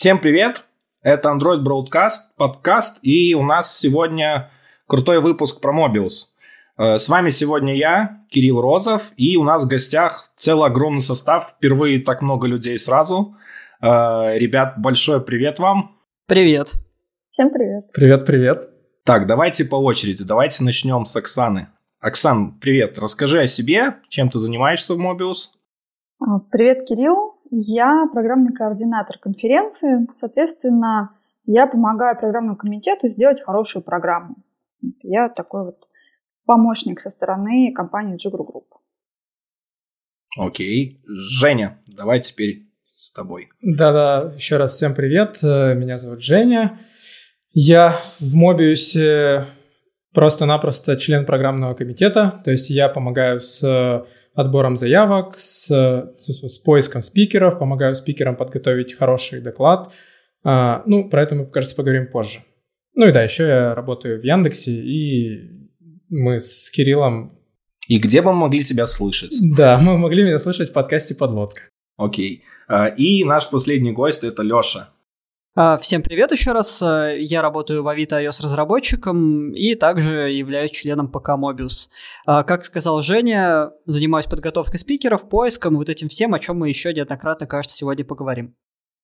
Всем привет! Это Android Broadcast, подкаст, и у нас сегодня крутой выпуск про Mobius. Э, с вами сегодня я, Кирилл Розов, и у нас в гостях целый огромный состав, впервые так много людей сразу. Э, ребят, большой привет вам. Привет. Всем привет. Привет, привет. Так, давайте по очереди, давайте начнем с Оксаны. Оксан, привет, расскажи о себе, чем ты занимаешься в Mobius. А, привет, Кирилл. Я программный координатор конференции. Соответственно, я помогаю программному комитету сделать хорошую программу. Я такой вот помощник со стороны компании Jigru Group. Окей. Женя, давай теперь с тобой. Да-да, еще раз всем привет. Меня зовут Женя. Я в Mobius просто-напросто член программного комитета, то есть я помогаю с отбором заявок, с, с, с поиском спикеров, помогаю спикерам подготовить хороший доклад. А, ну, про это мы, кажется, поговорим позже. Ну и да, еще я работаю в Яндексе, и мы с Кириллом... И где бы мы могли тебя слышать? Да, мы могли меня слышать в подкасте «Подлодка». Окей. А, и наш последний гость – это Леша. А, всем привет еще раз. А, я работаю в Авито iOS разработчиком и также являюсь членом ПК Mobius. А, как сказал Женя, занимаюсь подготовкой спикеров, поиском, вот этим всем, о чем мы еще неоднократно, кажется, сегодня поговорим.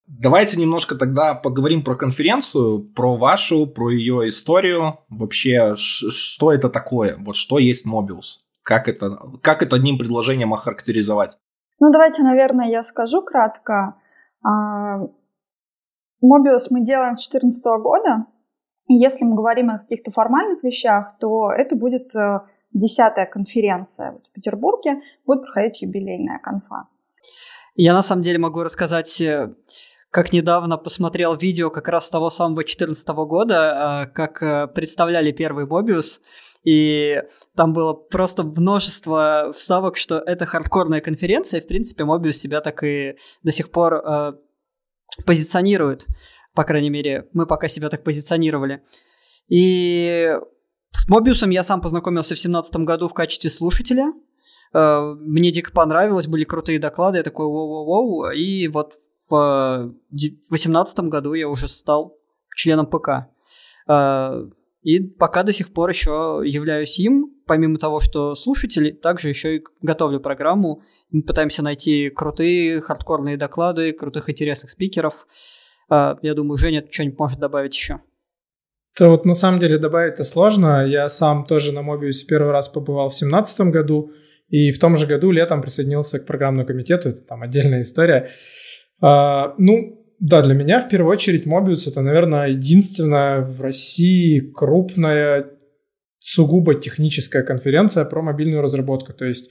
Давайте немножко тогда поговорим про конференцию, про вашу, про ее историю. Вообще, что это такое? Вот что есть Mobius? Как это, как это одним предложением охарактеризовать? Ну, давайте, наверное, я скажу кратко. Mobius мы делаем с 2014 года. Если мы говорим о каких-то формальных вещах, то это будет э, десятая конференция в Петербурге, будет проходить юбилейная конфа. Я на самом деле могу рассказать, э, как недавно посмотрел видео как раз того самого 2014 года, э, как представляли первый Mobius, и там было просто множество вставок, что это хардкорная конференция, и, в принципе, Mobius себя так и до сих пор позиционирует. По крайней мере, мы пока себя так позиционировали. И с Мобиусом я сам познакомился в 2017 году в качестве слушателя. Э, мне дико понравилось, были крутые доклады, я такой воу-воу-воу. И вот в 2018 году я уже стал членом ПК. Э, и пока до сих пор еще являюсь им, помимо того, что слушатель, также еще и готовлю программу. Мы пытаемся найти крутые хардкорные доклады, крутых интересных спикеров. А, я думаю, Женя что-нибудь может добавить еще. То вот на самом деле добавить-то сложно. Я сам тоже на Мобиусе первый раз побывал в 2017 году, и в том же году летом присоединился к программному комитету. Это там отдельная история. А, ну, да, для меня в первую очередь Mobius это, наверное, единственная в России крупная сугубо техническая конференция про мобильную разработку. То есть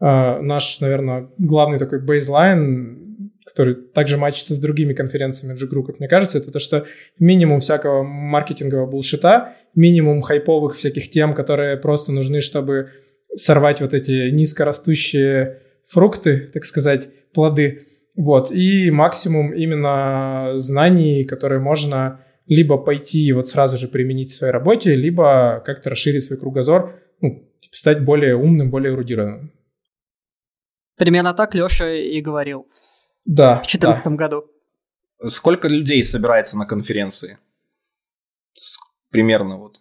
э, наш, наверное, главный такой бейзлайн, который также матчится с другими конференциями G-Group, как мне кажется, это то, что минимум всякого маркетингового булшита, минимум хайповых всяких тем, которые просто нужны, чтобы сорвать вот эти низкорастущие фрукты, так сказать, плоды. Вот, и максимум именно знаний, которые можно либо пойти и вот сразу же применить в своей работе, либо как-то расширить свой кругозор, ну, типа стать более умным, более эрудированным. Примерно так Леша и говорил. Да. В 2014 да. году. Сколько людей собирается на конференции? Примерно вот.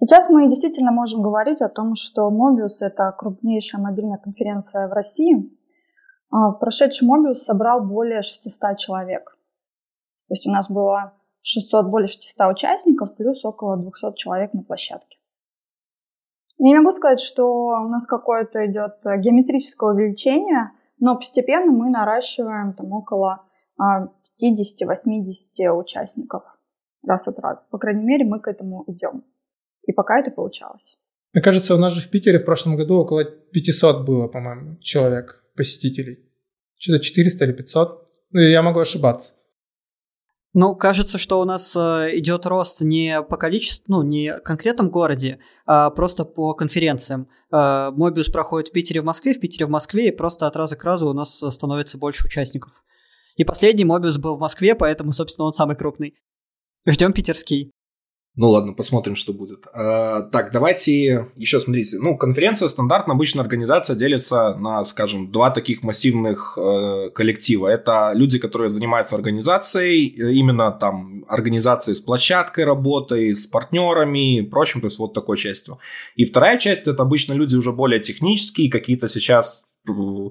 Сейчас мы действительно можем говорить о том, что Mobius – это крупнейшая мобильная конференция в России. А, прошедший Mobius собрал более 600 человек. То есть у нас было 600, более 600 участников, плюс около 200 человек на площадке. Не могу сказать, что у нас какое-то идет геометрическое увеличение, но постепенно мы наращиваем там около 50-80 а, участников раз от раза. По крайней мере, мы к этому идем. И пока это получалось. Мне кажется, у нас же в Питере в прошлом году около 500 было, по-моему, человек, посетителей. Что-то 400 или 500. Ну, я могу ошибаться. Ну, кажется, что у нас э, идет рост не по количеству, ну, не в конкретном городе, а просто по конференциям. Э, Мобиус проходит в Питере, в Москве, в Питере, в Москве, и просто от раза к разу у нас становится больше участников. И последний Мобиус был в Москве, поэтому, собственно, он самый крупный. Ждем питерский. Ну ладно, посмотрим, что будет. А, так, давайте еще смотрите. Ну, конференция стандартно обычно организация делится на, скажем, два таких массивных э, коллектива. Это люди, которые занимаются организацией, именно там организацией с площадкой работой, с партнерами и прочим, то есть вот такой частью. И вторая часть это обычно люди уже более технические, какие-то сейчас э, Э,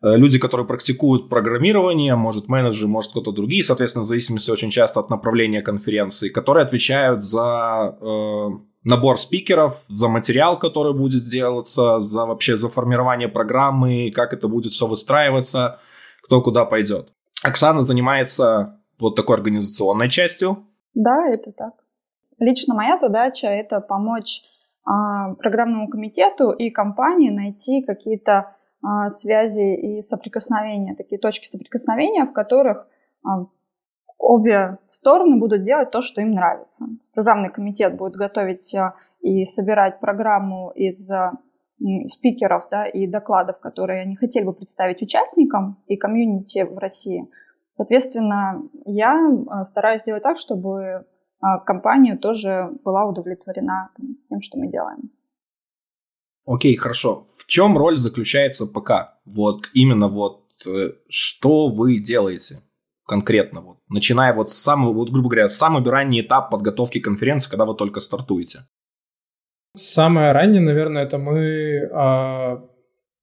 люди, которые практикуют программирование, может менеджеры, может кто-то другие, соответственно, в зависимости очень часто от направления конференции, которые отвечают за э, набор спикеров, за материал, который будет делаться, за вообще за формирование программы, как это будет все выстраиваться, кто куда пойдет. Оксана занимается вот такой организационной частью. Да, это так. Лично моя задача это помочь э, программному комитету и компании найти какие-то связи и соприкосновения, такие точки соприкосновения, в которых а, обе стороны будут делать то, что им нравится. Программный комитет будет готовить а, и собирать программу из спикеров да, и докладов, которые они хотели бы представить участникам и комьюнити в России. Соответственно, я стараюсь сделать так, чтобы компания тоже была удовлетворена тем, что мы делаем. Окей, хорошо. В чем роль заключается ПК? Вот именно вот э, что вы делаете конкретно? Вот, начиная вот с самого, вот, грубо говоря, самый ранний этап подготовки конференции, когда вы только стартуете. Самое раннее, наверное, это мы... А...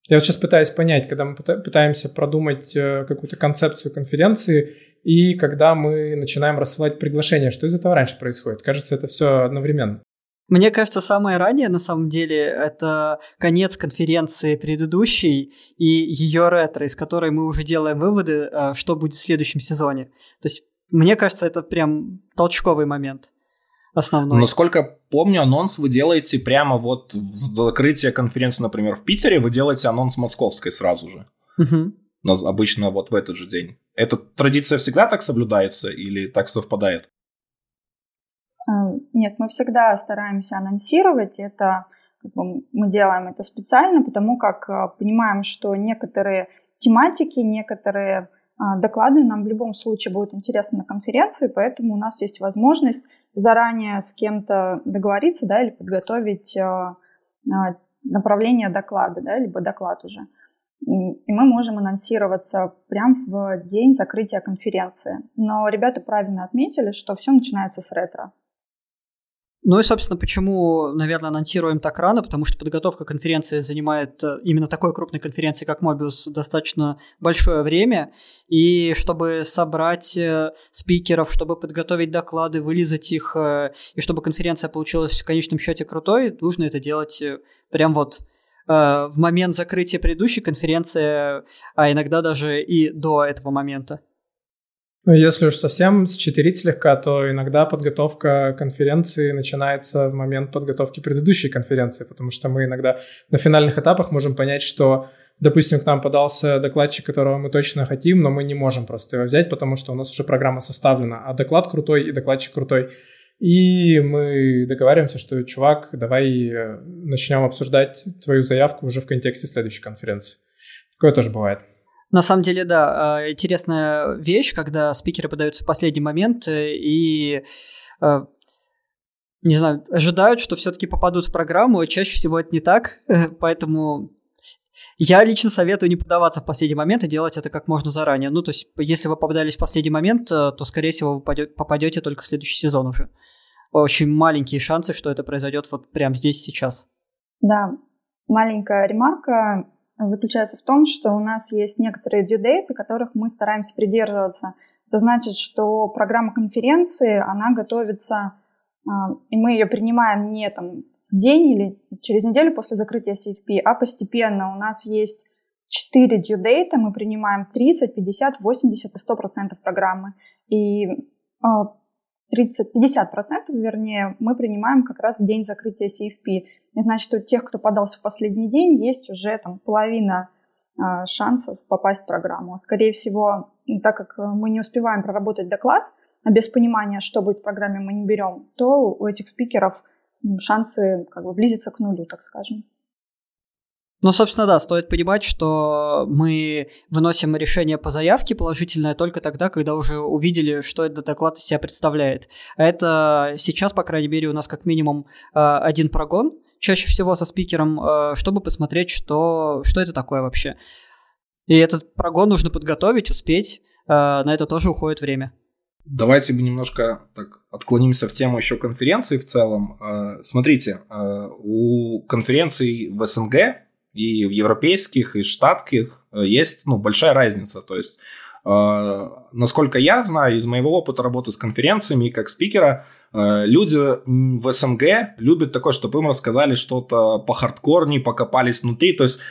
Я сейчас пытаюсь понять, когда мы пытаемся продумать э, какую-то концепцию конференции и когда мы начинаем рассылать приглашения. Что из этого раньше происходит? Кажется, это все одновременно. Мне кажется, самое раннее, на самом деле, это конец конференции предыдущей и ее ретро, из которой мы уже делаем выводы, а, что будет в следующем сезоне. То есть, мне кажется, это прям толчковый момент основной. Насколько помню, анонс вы делаете прямо вот в закрытие конференции, например, в Питере, вы делаете анонс московской сразу же. Угу. Обычно вот в этот же день. Эта традиция всегда так соблюдается или так совпадает? Нет, мы всегда стараемся анонсировать это. Как бы, мы делаем это специально, потому как э, понимаем, что некоторые тематики, некоторые э, доклады нам в любом случае будут интересны на конференции, поэтому у нас есть возможность заранее с кем-то договориться, да, или подготовить э, направление доклада, да, либо доклад уже. И мы можем анонсироваться прямо в день закрытия конференции. Но ребята правильно отметили, что все начинается с ретро. Ну и, собственно, почему, наверное, анонсируем так рано, потому что подготовка конференции занимает э, именно такой крупной конференции, как Mobius, достаточно большое время, и чтобы собрать э, спикеров, чтобы подготовить доклады, вылезать их, э, и чтобы конференция получилась в конечном счете крутой, нужно это делать прям вот в момент закрытия предыдущей конференции, а иногда даже и до этого момента. Ну, если уж совсем счетерить слегка, то иногда подготовка конференции начинается в момент подготовки предыдущей конференции, потому что мы иногда на финальных этапах можем понять, что, допустим, к нам подался докладчик, которого мы точно хотим, но мы не можем просто его взять, потому что у нас уже программа составлена, а доклад крутой и докладчик крутой. И мы договариваемся, что, чувак, давай э, начнем обсуждать твою заявку уже в контексте следующей конференции. Такое тоже бывает. На самом деле, да, а, интересная вещь, когда спикеры подаются в последний момент э, и а, не знаю, ожидают, что все-таки попадут в программу, и чаще всего это не так, поэтому я лично советую не подаваться в последний момент и делать это как можно заранее. Ну, то есть, если вы попадались в последний момент, э, то, скорее всего, вы попадете только в следующий сезон уже. Очень маленькие шансы, что это произойдет вот прямо здесь сейчас. Да, маленькая ремарка заключается в том, что у нас есть некоторые dates, которых мы стараемся придерживаться. Это значит, что программа конференции, она готовится, а, и мы ее принимаем не там в день или через неделю после закрытия CFP, а постепенно. У нас есть 4 due date, мы принимаем 30, 50, 80 и 100% программы. И 30, 50 процентов, вернее, мы принимаем как раз в день закрытия CFP. Это значит, у тех, кто подался в последний день, есть уже там половина э, шансов попасть в программу. Скорее всего, так как мы не успеваем проработать доклад, а без понимания, что будет в программе, мы не берем, то у этих спикеров шансы как бы близятся к нулю, так скажем. Ну, собственно, да, стоит понимать, что мы выносим решение по заявке положительное только тогда, когда уже увидели, что этот доклад из себя представляет. А это сейчас, по крайней мере, у нас как минимум э, один прогон, чаще всего со спикером, э, чтобы посмотреть, что, что это такое вообще. И этот прогон нужно подготовить, успеть, э, на это тоже уходит время. Давайте мы немножко так отклонимся в тему еще конференции в целом. Смотрите, у конференций в СНГ и в европейских, и штатских э, есть ну, большая разница. То есть, э, насколько я знаю, из моего опыта работы с конференциями и как спикера, э, люди в СНГ любят такое, чтобы им рассказали что-то по хардкорнее, покопались внутри. То есть,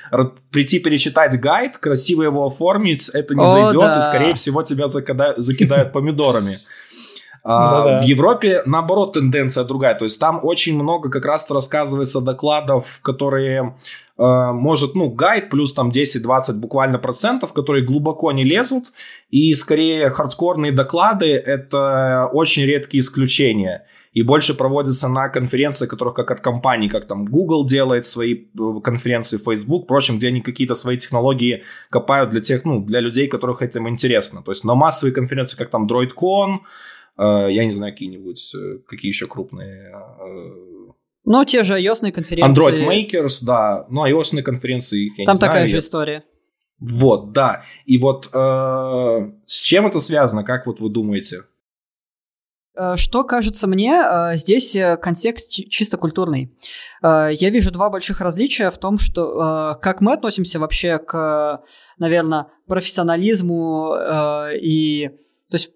прийти перечитать гайд, красиво его оформить, это не О, зайдет, да. и, скорее всего, тебя закидают, закидают помидорами. А, в Европе, наоборот, тенденция другая. То есть там очень много как раз рассказывается докладов, которые э, может, ну, гайд плюс там 10-20 буквально процентов, которые глубоко не лезут. И скорее хардкорные доклады – это очень редкие исключения и больше проводятся на конференциях, которых как от компаний, как там Google делает свои э, конференции, Facebook, впрочем, где они какие-то свои технологии копают для тех, ну, для людей, которых этим интересно. То есть на массовые конференции, как там DroidCon, Э, я не знаю, какие-нибудь, какие еще крупные... ну, те же ios конференции. Android Makers, да. Ну, ios конференции, я Там не такая знаю, же история. Вот, да. И вот э, с чем это связано, как вот вы думаете? Что кажется мне, здесь контекст чисто культурный. Я вижу два больших различия в том, что как мы относимся вообще к, наверное, профессионализму и то есть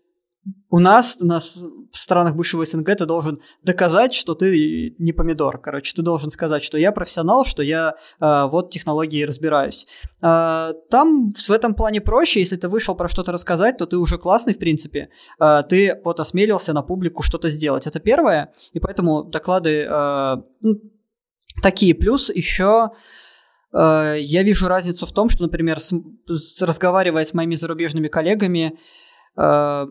у нас, у нас в странах бывшего СНГ ты должен доказать, что ты не помидор. Короче, ты должен сказать, что я профессионал, что я э, вот технологии разбираюсь. Э, там в этом плане проще, если ты вышел про что-то рассказать, то ты уже классный, в принципе. Э, ты вот осмелился на публику что-то сделать. Это первое, и поэтому доклады э, ну, такие. Плюс еще э, я вижу разницу в том, что, например, с, с, разговаривая с моими зарубежными коллегами, э,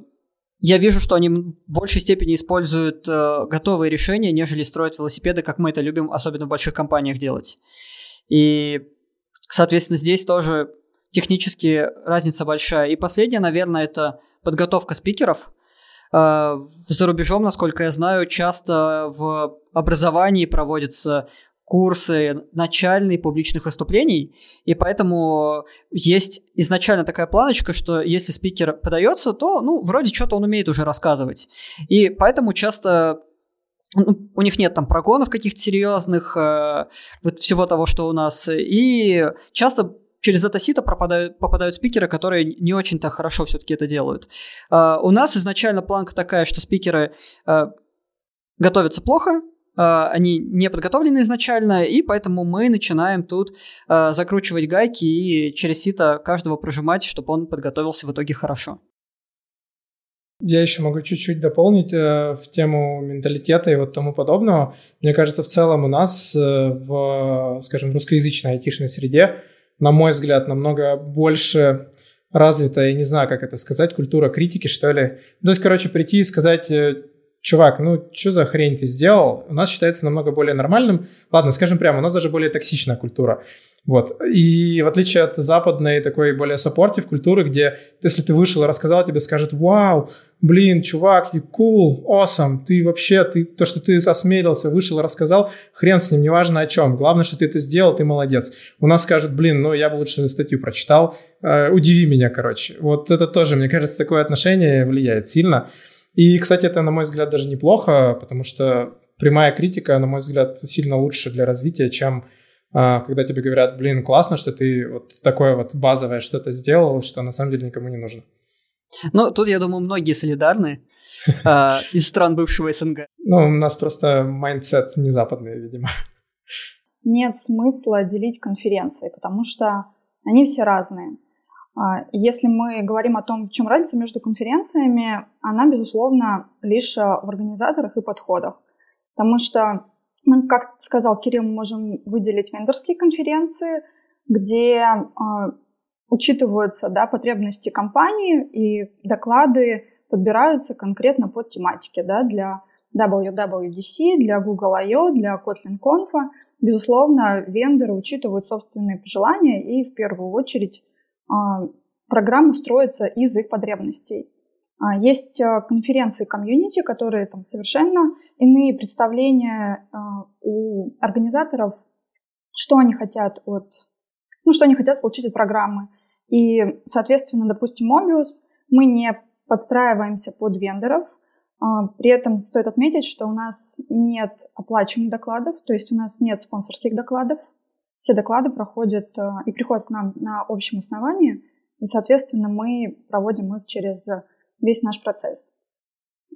я вижу, что они в большей степени используют э, готовые решения, нежели строят велосипеды, как мы это любим, особенно в больших компаниях делать. И, соответственно, здесь тоже технически разница большая. И последнее, наверное, это подготовка спикеров. Э, за рубежом, насколько я знаю, часто в образовании проводятся курсы начальные публичных выступлений, и поэтому есть изначально такая планочка, что если спикер подается, то, ну, вроде что-то он умеет уже рассказывать. И поэтому часто ну, у них нет там прогонов каких-то серьезных, э, вот всего того, что у нас, и часто через это сито пропадают, попадают спикеры, которые не очень-то хорошо все-таки это делают. Э, у нас изначально планка такая, что спикеры э, готовятся плохо, они не подготовлены изначально, и поэтому мы начинаем тут а, закручивать гайки и через сито каждого прожимать, чтобы он подготовился в итоге хорошо. Я еще могу чуть-чуть дополнить э, в тему менталитета и вот тому подобного. Мне кажется, в целом у нас э, в, скажем, русскоязычной айтишной среде, на мой взгляд, намного больше развита, я не знаю, как это сказать, культура критики, что ли. То есть, короче, прийти и сказать, э, чувак, ну что за хрень ты сделал? У нас считается намного более нормальным. Ладно, скажем прямо, у нас даже более токсичная культура. Вот. И в отличие от западной такой более саппортив культуры, где если ты вышел и рассказал, тебе скажут, вау, блин, чувак, you cool, awesome, ты вообще, ты, то, что ты осмелился, вышел и рассказал, хрен с ним, неважно о чем, главное, что ты это сделал, ты молодец. У нас скажут, блин, ну я бы лучше статью прочитал, э, удиви меня, короче. Вот это тоже, мне кажется, такое отношение влияет сильно. И, кстати, это, на мой взгляд, даже неплохо, потому что прямая критика, на мой взгляд, сильно лучше для развития, чем а, когда тебе говорят, блин, классно, что ты вот такое вот базовое что-то сделал, что на самом деле никому не нужно. Ну, тут, я думаю, многие солидарны а, из стран бывшего СНГ. Ну, у нас просто mindset не западный, видимо. Нет смысла делить конференции, потому что они все разные. А, если мы говорим о том, в чем разница между конференциями, она, безусловно, лишь в организаторах и подходах. Потому что, ну, как сказал Кирилл, мы можем выделить вендорские конференции, где э, учитываются да, потребности компании и доклады подбираются конкретно под тематики да, для WWDC, для Google I.O., для Kotlin Conf. безусловно, вендоры учитывают собственные пожелания и в первую очередь а, программа строится из их потребностей. А, есть а, конференции комьюнити, которые там совершенно иные представления у организаторов, что они хотят от, ну, что они хотят получить от программы. И, соответственно, допустим, Mobius, мы не подстраиваемся под вендоров, при этом стоит отметить, что у нас нет оплачиваемых докладов, то есть у нас нет спонсорских докладов. Все доклады проходят и приходят к нам на общем основании, и, соответственно, мы проводим их через весь наш процесс.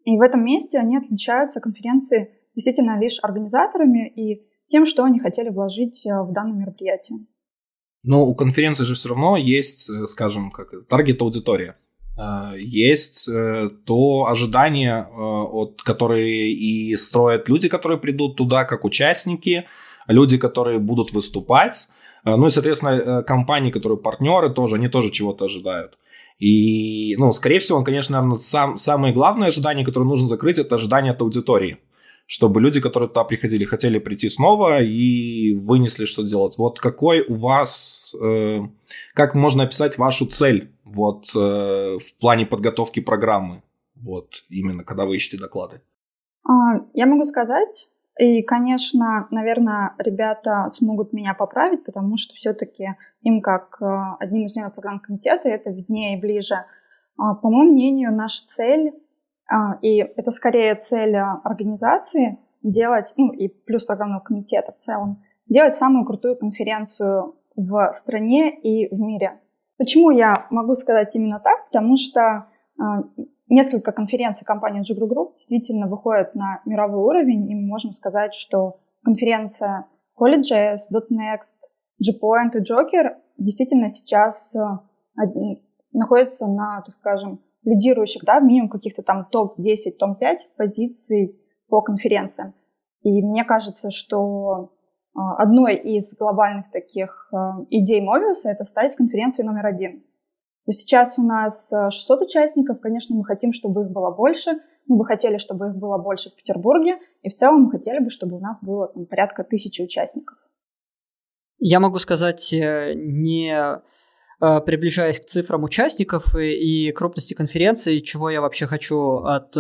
И в этом месте они отличаются, конференции, действительно лишь организаторами и тем, что они хотели вложить э, в данное мероприятие. Но у конференции же все равно есть, э, скажем, как таргет аудитория. Э, есть то ожидание, от которые и строят люди, которые придут туда как участники, люди, которые будут выступать. Ну и, соответственно, компании, которые партнеры тоже, они тоже чего-то ожидают. И, ну, скорее всего, конечно, наверное, сам, самое главное ожидание, которое нужно закрыть, это ожидание от аудитории. Чтобы люди, которые туда приходили, хотели прийти снова и вынесли, что делать. Вот какой у вас, э, как можно описать вашу цель вот э, в плане подготовки программы, вот именно когда вы ищете доклады? А, я могу сказать, и, конечно, наверное, ребята смогут меня поправить, потому что все-таки им, как э, одним из членов программного комитета, это виднее и ближе. А, по моему мнению, наша цель, а, и это скорее цель организации, делать, ну и плюс программного комитета в целом, делать самую крутую конференцию в стране и в мире. Почему я могу сказать именно так? Потому что а, несколько конференций компании Jigru Group действительно выходят на мировой уровень, и мы можем сказать, что конференция College.js, .next, Gpoint и Joker действительно сейчас э, находятся на, так скажем, лидирующих, да, минимум каких-то там топ-10, топ-5 позиций по конференциям. И мне кажется, что э, одной из глобальных таких э, идей Mobius это стать конференцией номер один. То сейчас у нас 600 э, участников, конечно, мы хотим, чтобы их было больше. Мы бы хотели, чтобы их было больше в Петербурге, и в целом мы хотели бы, чтобы у нас было там, порядка тысячи участников. Я могу сказать, э, не э, приближаясь к цифрам участников и крупности конференции, чего я вообще хочу от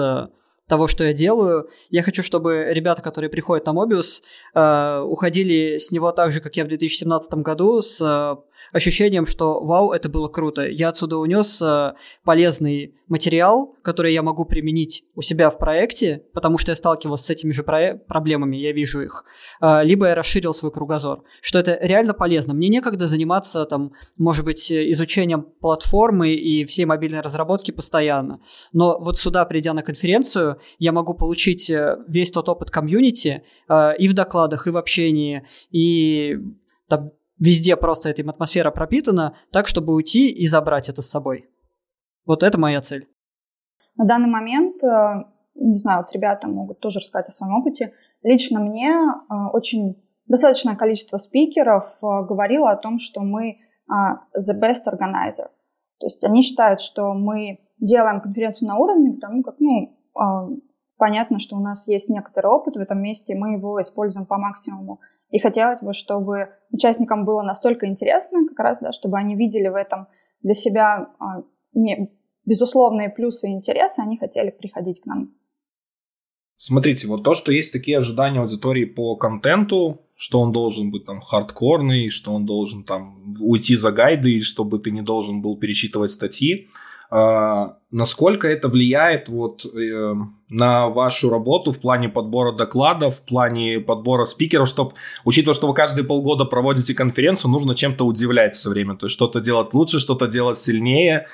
того, что я делаю. Я хочу, чтобы ребята, которые приходят на Mobius, э, уходили с него так же, как я в 2017 году, с э, ощущением, что вау, это было круто. Я отсюда унес э, полезный материал, который я могу применить у себя в проекте, потому что я сталкивался с этими же проблемами, я вижу их. Э, либо я расширил свой кругозор, что это реально полезно. Мне некогда заниматься, там, может быть, изучением платформы и всей мобильной разработки постоянно. Но вот сюда, придя на конференцию, я могу получить э, весь тот опыт комьюнити э, и в докладах, и в общении, и там, везде просто эта атмосфера пропитана, так, чтобы уйти и забрать это с собой. Вот это моя цель. На данный момент, э, не знаю, вот ребята могут тоже рассказать о своем опыте. Лично мне очень достаточное количество спикеров говорило о том, что мы the best organizer. То есть они считают, что мы делаем конференцию на уровне, потому как, ну, понятно, что у нас есть некоторый опыт в этом месте, мы его используем по максимуму. И хотелось бы, чтобы участникам было настолько интересно, как раз, да, чтобы они видели в этом для себя а, не, безусловные плюсы и интересы, они хотели приходить к нам. Смотрите, вот то, что есть такие ожидания аудитории по контенту, что он должен быть там хардкорный, что он должен там уйти за гайды, чтобы ты не должен был перечитывать статьи. А, насколько это влияет вот э, на вашу работу в плане подбора докладов, в плане подбора спикеров, чтобы, учитывая, что вы каждые полгода проводите конференцию, нужно чем-то удивлять все время, то есть что-то делать лучше, что-то делать сильнее.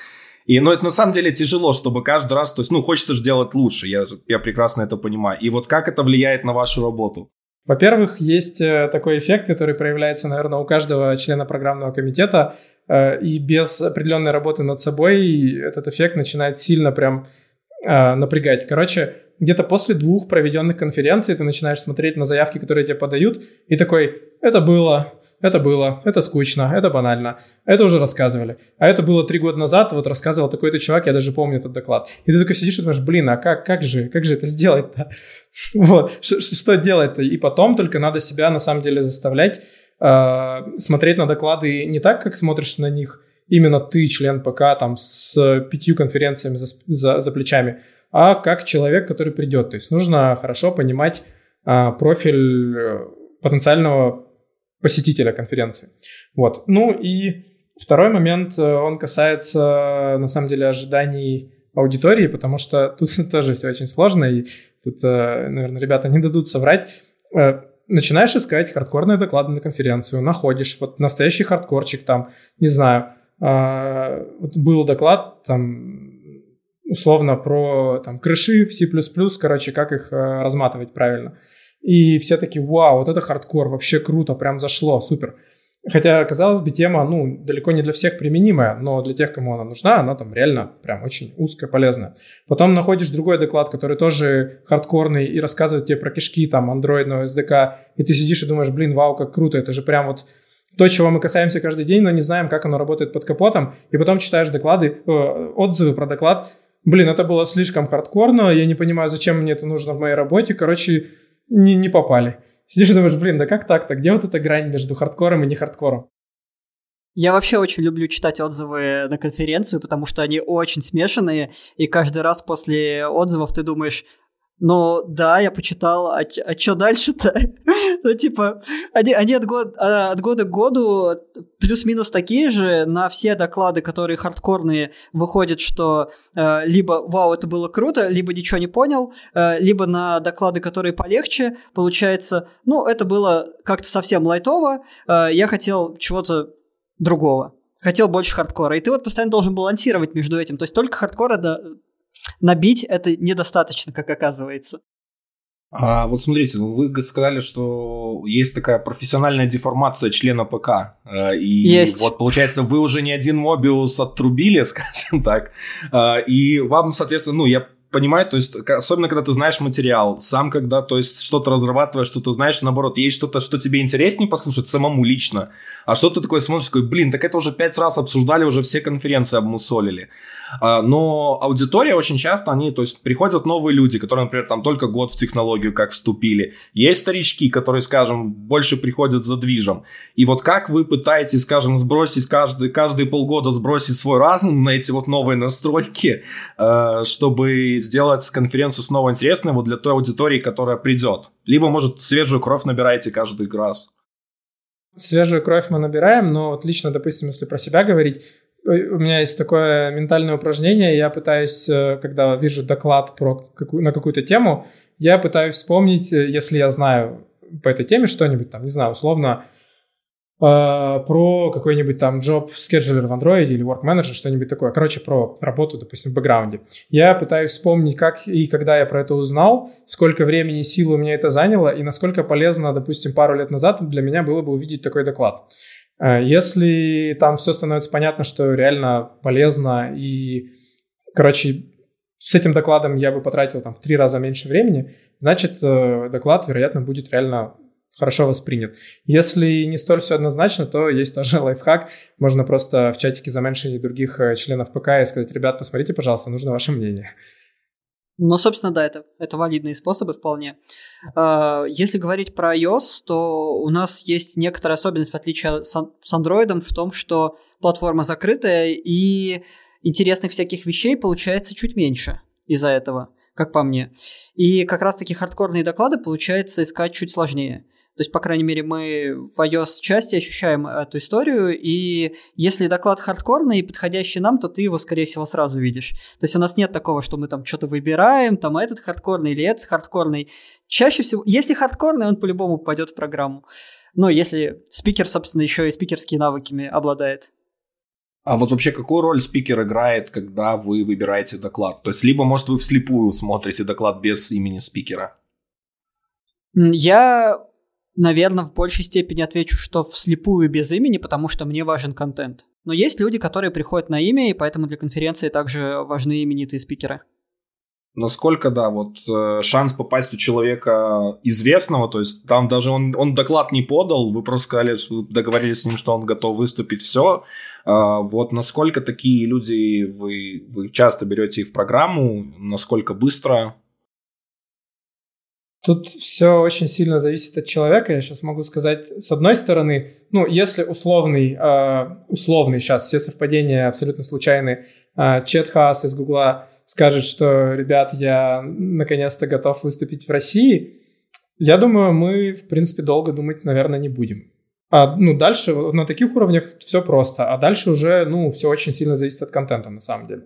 И, ну, это на самом деле тяжело, чтобы каждый раз, то есть, ну, хочется же делать лучше, я, я прекрасно это понимаю. И вот как это влияет на вашу работу? Во-первых, есть э, такой эффект, который проявляется, наверное, у каждого члена программного комитета, и без определенной работы над собой этот эффект начинает сильно прям э, напрягать. Короче, где-то после двух проведенных конференций ты начинаешь смотреть на заявки, которые тебе подают, и такой, это было, это было, это скучно, это банально, это уже рассказывали. А это было три года назад, вот рассказывал такой-то чувак, я даже помню этот доклад. И ты такой сидишь и думаешь, блин, а как, как же, как же это сделать-то? Вот, что делать-то? И потом только надо себя на самом деле заставлять э, смотреть на доклады не так, как смотришь на них именно ты, член ПК, там, с пятью конференциями за, за, за плечами, а как человек, который придет. То есть нужно хорошо понимать э, профиль э, потенциального посетителя конференции. Вот. Ну и второй момент, э, он касается, на самом деле, ожиданий аудитории, потому что тут тоже все очень сложно, и тут, наверное, ребята не дадут соврать. Начинаешь искать хардкорные доклады на конференцию, находишь вот настоящий хардкорчик там, не знаю, вот был доклад там условно про там крэши в C++, короче, как их разматывать правильно. И все такие, вау, вот это хардкор, вообще круто, прям зашло, супер. Хотя, казалось бы, тема, ну, далеко не для всех применимая, но для тех, кому она нужна, она там реально прям очень узкая, полезная. Потом находишь другой доклад, который тоже хардкорный и рассказывает тебе про кишки, там, андроидного SDK, и ты сидишь и думаешь, блин, вау, как круто, это же прям вот то, чего мы касаемся каждый день, но не знаем, как оно работает под капотом, и потом читаешь доклады, э, отзывы про доклад, блин, это было слишком хардкорно, я не понимаю, зачем мне это нужно в моей работе, короче, не, не попали. Сидишь и думаешь, блин, да как так-то? Где вот эта грань между хардкором и не хардкором? Я вообще очень люблю читать отзывы на конференцию, потому что они очень смешанные, и каждый раз после отзывов ты думаешь, ну, да, я почитал, а, а что дальше-то? ну, типа, они, они от, год, а, от года к году плюс-минус такие же. На все доклады, которые хардкорные, выходит, что э, либо «Вау, это было круто», либо «Ничего не понял», э, либо на доклады, которые полегче, получается «Ну, это было как-то совсем лайтово, э, я хотел чего-то другого». Хотел больше хардкора. И ты вот постоянно должен балансировать между этим. То есть только хардкора да, набить это недостаточно, как оказывается. А вот смотрите, вы сказали, что есть такая профессиональная деформация члена ПК. Э, и есть. вот получается, вы уже не один Мобиус отрубили, скажем так. Э, и вам, соответственно, ну, я понимаю, то есть, особенно когда ты знаешь материал, сам когда, то есть, что-то разрабатываешь, что-то знаешь, наоборот, есть что-то, что тебе интереснее послушать самому лично, а что ты такое смотришь, такой, блин, так это уже пять раз обсуждали, уже все конференции обмусолили. А, но аудитория очень часто, они, то есть, приходят новые люди, которые, например, там только год в технологию как вступили. Есть старички, которые, скажем, больше приходят за движем. И вот как вы пытаетесь, скажем, сбросить каждый, каждые полгода сбросить свой разум на эти вот новые настройки, э, чтобы сделать конференцию снова интересной вот для той аудитории, которая придет? Либо, может, свежую кровь набираете каждый раз? Свежую кровь мы набираем, но вот лично, допустим, если про себя говорить, у меня есть такое ментальное упражнение, я пытаюсь, э, когда вижу доклад про какую, на какую-то тему, я пытаюсь вспомнить, э, если я знаю по этой теме что-нибудь, там, не знаю, условно, э, про какой-нибудь там job scheduler в Android или work manager, что-нибудь такое. Короче, про работу, допустим, в бэкграунде. Я пытаюсь вспомнить, как и когда я про это узнал, сколько времени и сил у меня это заняло, и насколько полезно, допустим, пару лет назад для меня было бы увидеть такой доклад. Э, если там все становится понятно, что реально полезно и, короче, с этим докладом я бы потратил там в три раза меньше времени, значит, э, доклад, вероятно, будет реально хорошо воспринят. Если не столь все однозначно, то есть тоже лайфхак. Можно просто в чатике заменшить других э, членов ПК и сказать, ребят, посмотрите, пожалуйста, нужно ваше мнение. Ну, собственно, да, это, это валидные способы вполне. А, если говорить про iOS, то у нас есть некоторая особенность, в отличие с Android, в том, что платформа закрытая, и интересных всяких вещей получается чуть меньше из-за этого, как по мне. И как раз-таки хардкорные доклады получается искать чуть сложнее. То есть, по крайней мере, мы в iOS части ощущаем эту историю, и если доклад хардкорный и подходящий нам, то ты его, скорее всего, сразу видишь. То есть у нас нет такого, что мы там что-то выбираем, там этот хардкорный или этот хардкорный. Чаще всего, если хардкорный, он по-любому пойдет в программу. Ну, если спикер, собственно, еще и спикерские навыками обладает. А вот вообще какую роль спикер играет, когда вы выбираете доклад? То есть, либо, может, вы вслепую смотрите доклад без имени спикера? Я наверное, в большей степени отвечу, что вслепую без имени, потому что мне важен контент. Но есть люди, которые приходят на имя, и поэтому для конференции также важны именитые спикеры. насколько, да, вот э, шанс попасть у человека известного, то есть там даже он, он доклад не подал, вы просто сказали, договорились с ним, что он готов выступить, все. Э, вот насколько такие люди, вы, вы часто берете их в программу, насколько быстро? Тут все очень сильно зависит от человека. Я сейчас могу сказать, с одной стороны, ну, если условный, э, условный сейчас, все совпадения абсолютно случайные, э, Чет Хаас из Гугла скажет, что, ребят, я наконец-то готов выступить в России, я думаю, мы, в принципе, долго думать, наверное, не будем. А, ну, дальше на таких уровнях все просто, а дальше уже, ну, все очень сильно зависит от контента, на самом деле.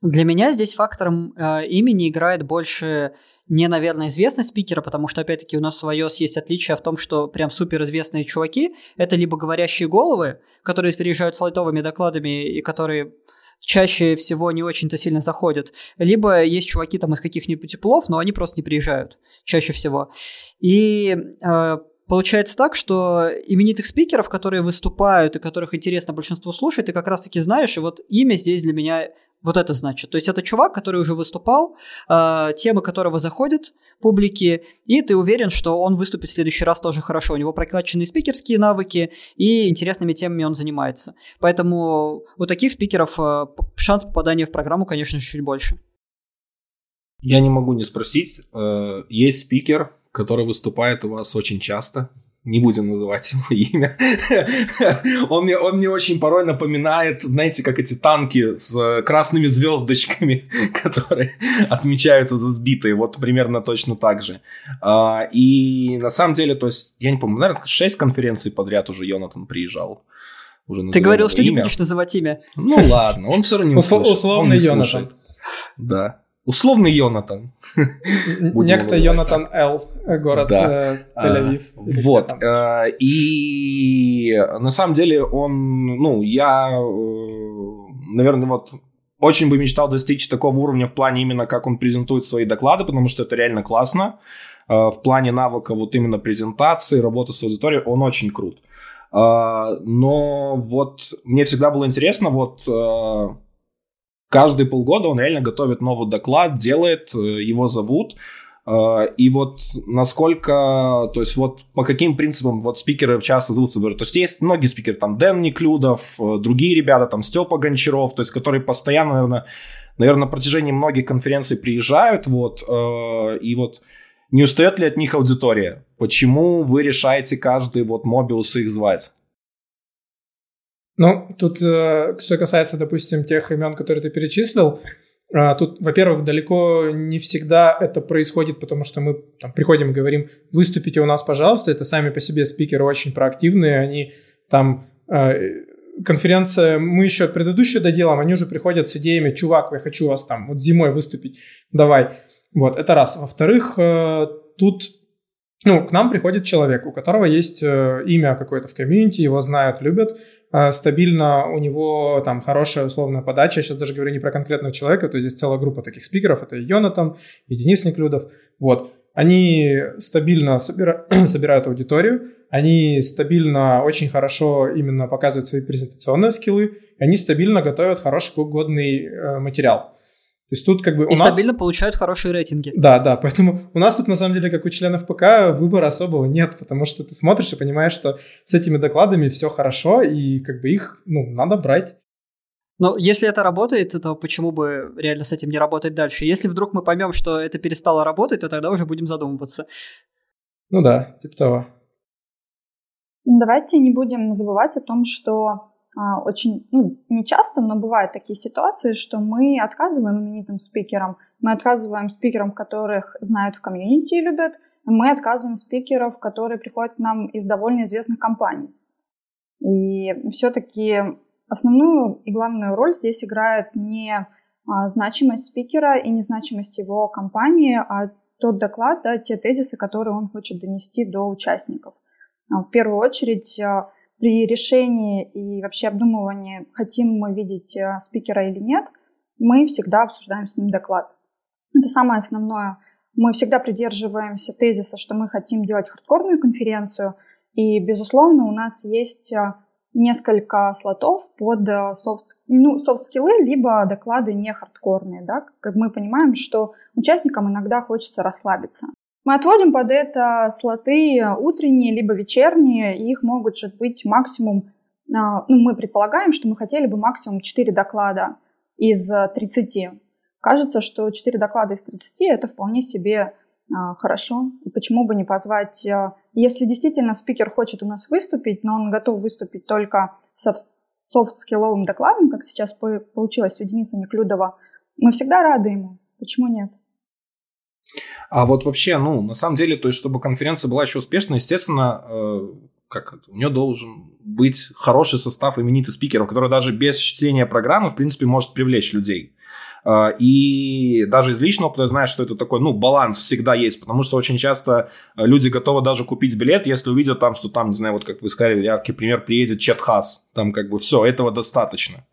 Для меня здесь фактором э, имени играет больше не, наверное, известность спикера, потому что, опять-таки, у нас в iOS есть отличие в том, что прям суперизвестные чуваки — это либо говорящие головы, которые приезжают с лайтовыми докладами и которые чаще всего не очень-то сильно заходят. Либо есть чуваки там из каких-нибудь теплов, но они просто не приезжают чаще всего. И э, получается так, что именитых спикеров, которые выступают и которых интересно большинству слушать, ты как раз-таки знаешь, и вот имя здесь для меня вот это значит. То есть это чувак, который уже выступал, э, темы которого заходят публике, и ты уверен, что он выступит в следующий раз тоже хорошо. У него прокачанные спикерские навыки, и интересными темами он занимается. Поэтому у таких спикеров э, шанс попадания в программу, конечно, чуть больше. Я не могу не спросить. Э, есть спикер, который выступает у вас очень часто, не будем называть его имя. он, мне, он мне очень порой напоминает, знаете, как эти танки с красными звездочками, которые отмечаются за сбитые. Вот примерно точно так же. А, и на самом деле, то есть, я не помню, наверное, 6 конференций подряд уже Йонатан приезжал. Уже Ты говорил, что имя. не будешь называть имя. Ну ладно, он все равно не услышит. Условный Йонатан. Да. Условный Йонатан. Некто Йонатан Л, город да. Э, Тель-Авив. Вот. Э, и на самом деле он, ну, я, э, наверное, вот очень бы мечтал достичь такого уровня в плане именно, как он презентует свои доклады, потому что это реально классно. В плане навыка вот именно презентации, работы с аудиторией, он очень крут. Но вот мне всегда было интересно, вот каждые полгода он реально готовит новый доклад, делает, э, его зовут. Э, и вот насколько, то есть вот по каким принципам вот спикеры часто зовутся. То есть есть многие спикеры, там Дэн Неклюдов, э, другие ребята, там Степа Гончаров, то есть которые постоянно, наверное, наверное, на протяжении многих конференций приезжают, вот, и вот не устает ли от них аудитория? Почему вы решаете каждый вот Мобиус их звать? Ну, тут, э, что касается, допустим, тех имен, которые ты перечислил, э, тут, во-первых, далеко не всегда это происходит, потому что мы там, приходим и говорим, выступите у нас, пожалуйста. Это сами по себе спикеры очень проактивные, они там э, конференция, мы еще предыдущую доделаем, они уже приходят с идеями, чувак, я хочу вас там вот зимой выступить, давай. Вот, это раз. Во-вторых, тут ну, к нам приходит человек, у которого есть имя какое-то в комьюнити, его знают, любят, Э, стабильно, у него там хорошая условная подача. Я сейчас даже говорю не про конкретного человека, то есть целая группа таких спикеров, это и Йонатан, и Денис Неклюдов. Вот. Они стабильно собира... собирают аудиторию, они стабильно очень хорошо именно показывают свои презентационные скиллы, они стабильно готовят хороший годный э, материал. То есть тут как бы у и нас... стабильно получают хорошие рейтинги. Да, да, поэтому у нас тут на самом деле, как у членов ПК, выбора особого нет, потому что ты смотришь и понимаешь, что с этими докладами все хорошо, и как бы их, ну, надо брать. Но если это работает, то почему бы реально с этим не работать дальше? Если вдруг мы поймем, что это перестало работать, то тогда уже будем задумываться. Ну да, типа того. Давайте не будем забывать о том, что очень, ну, не часто, но бывают такие ситуации, что мы отказываем именитым спикерам, мы отказываем спикерам, которых знают в комьюнити и любят, мы отказываем спикеров, которые приходят к нам из довольно известных компаний. И все-таки основную и главную роль здесь играет не а, значимость спикера и не значимость его компании, а тот доклад, да, те тезисы, которые он хочет донести до участников. А, в первую очередь при решении и вообще обдумывании, хотим мы видеть э, спикера или нет, мы всегда обсуждаем с ним доклад. Это самое основное. Мы всегда придерживаемся тезиса, что мы хотим делать хардкорную конференцию, и, безусловно, у нас есть э, несколько слотов под софт, ну, софт-скиллы, либо доклады не хардкорные. Да? Как мы понимаем, что участникам иногда хочется расслабиться. Мы отводим под это слоты утренние, либо вечерние, и их могут же быть максимум, ну, мы предполагаем, что мы хотели бы максимум 4 доклада из 30. Кажется, что 4 доклада из 30 это вполне себе а, хорошо. И почему бы не позвать, а, если действительно спикер хочет у нас выступить, но он готов выступить только со софт-скилловым докладом, как сейчас получилось у Дениса Неклюдова, мы всегда рады ему. Почему нет? А вот вообще, ну, на самом деле, то есть, чтобы конференция была еще успешной, естественно, э, как это, у нее должен быть хороший состав именитых спикеров, который даже без чтения программы, в принципе, может привлечь людей. А, и даже из личного опыта я знаю, что это такой, ну, баланс всегда есть, потому что очень часто э, люди готовы даже купить билет, если увидят там, что там, не знаю, вот как вы сказали, яркий пример, приедет Чет Хас, там как бы все, этого достаточно.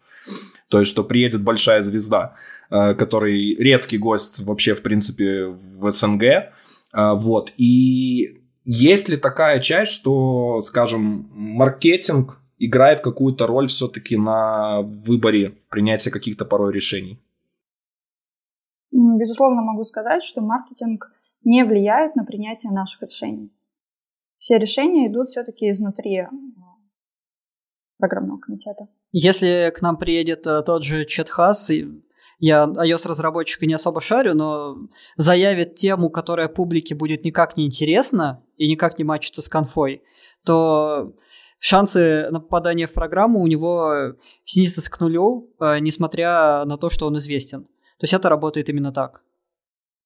То есть, что приедет большая звезда, э, который редкий гость вообще, в принципе, в СНГ. Э, вот. И есть ли такая часть, что, скажем, маркетинг играет какую-то роль все-таки на выборе принятия каких-то порой решений? Безусловно, могу сказать, что маркетинг не влияет на принятие наших решений. Все решения идут все-таки изнутри э, программного комитета. Если к нам приедет э, тот же Четхас, я iOS-разработчика не особо шарю, но заявит тему, которая публике будет никак не интересна и никак не мачится с конфой, то шансы на попадание в программу у него снизятся к нулю, э, несмотря на то, что он известен. То есть это работает именно так.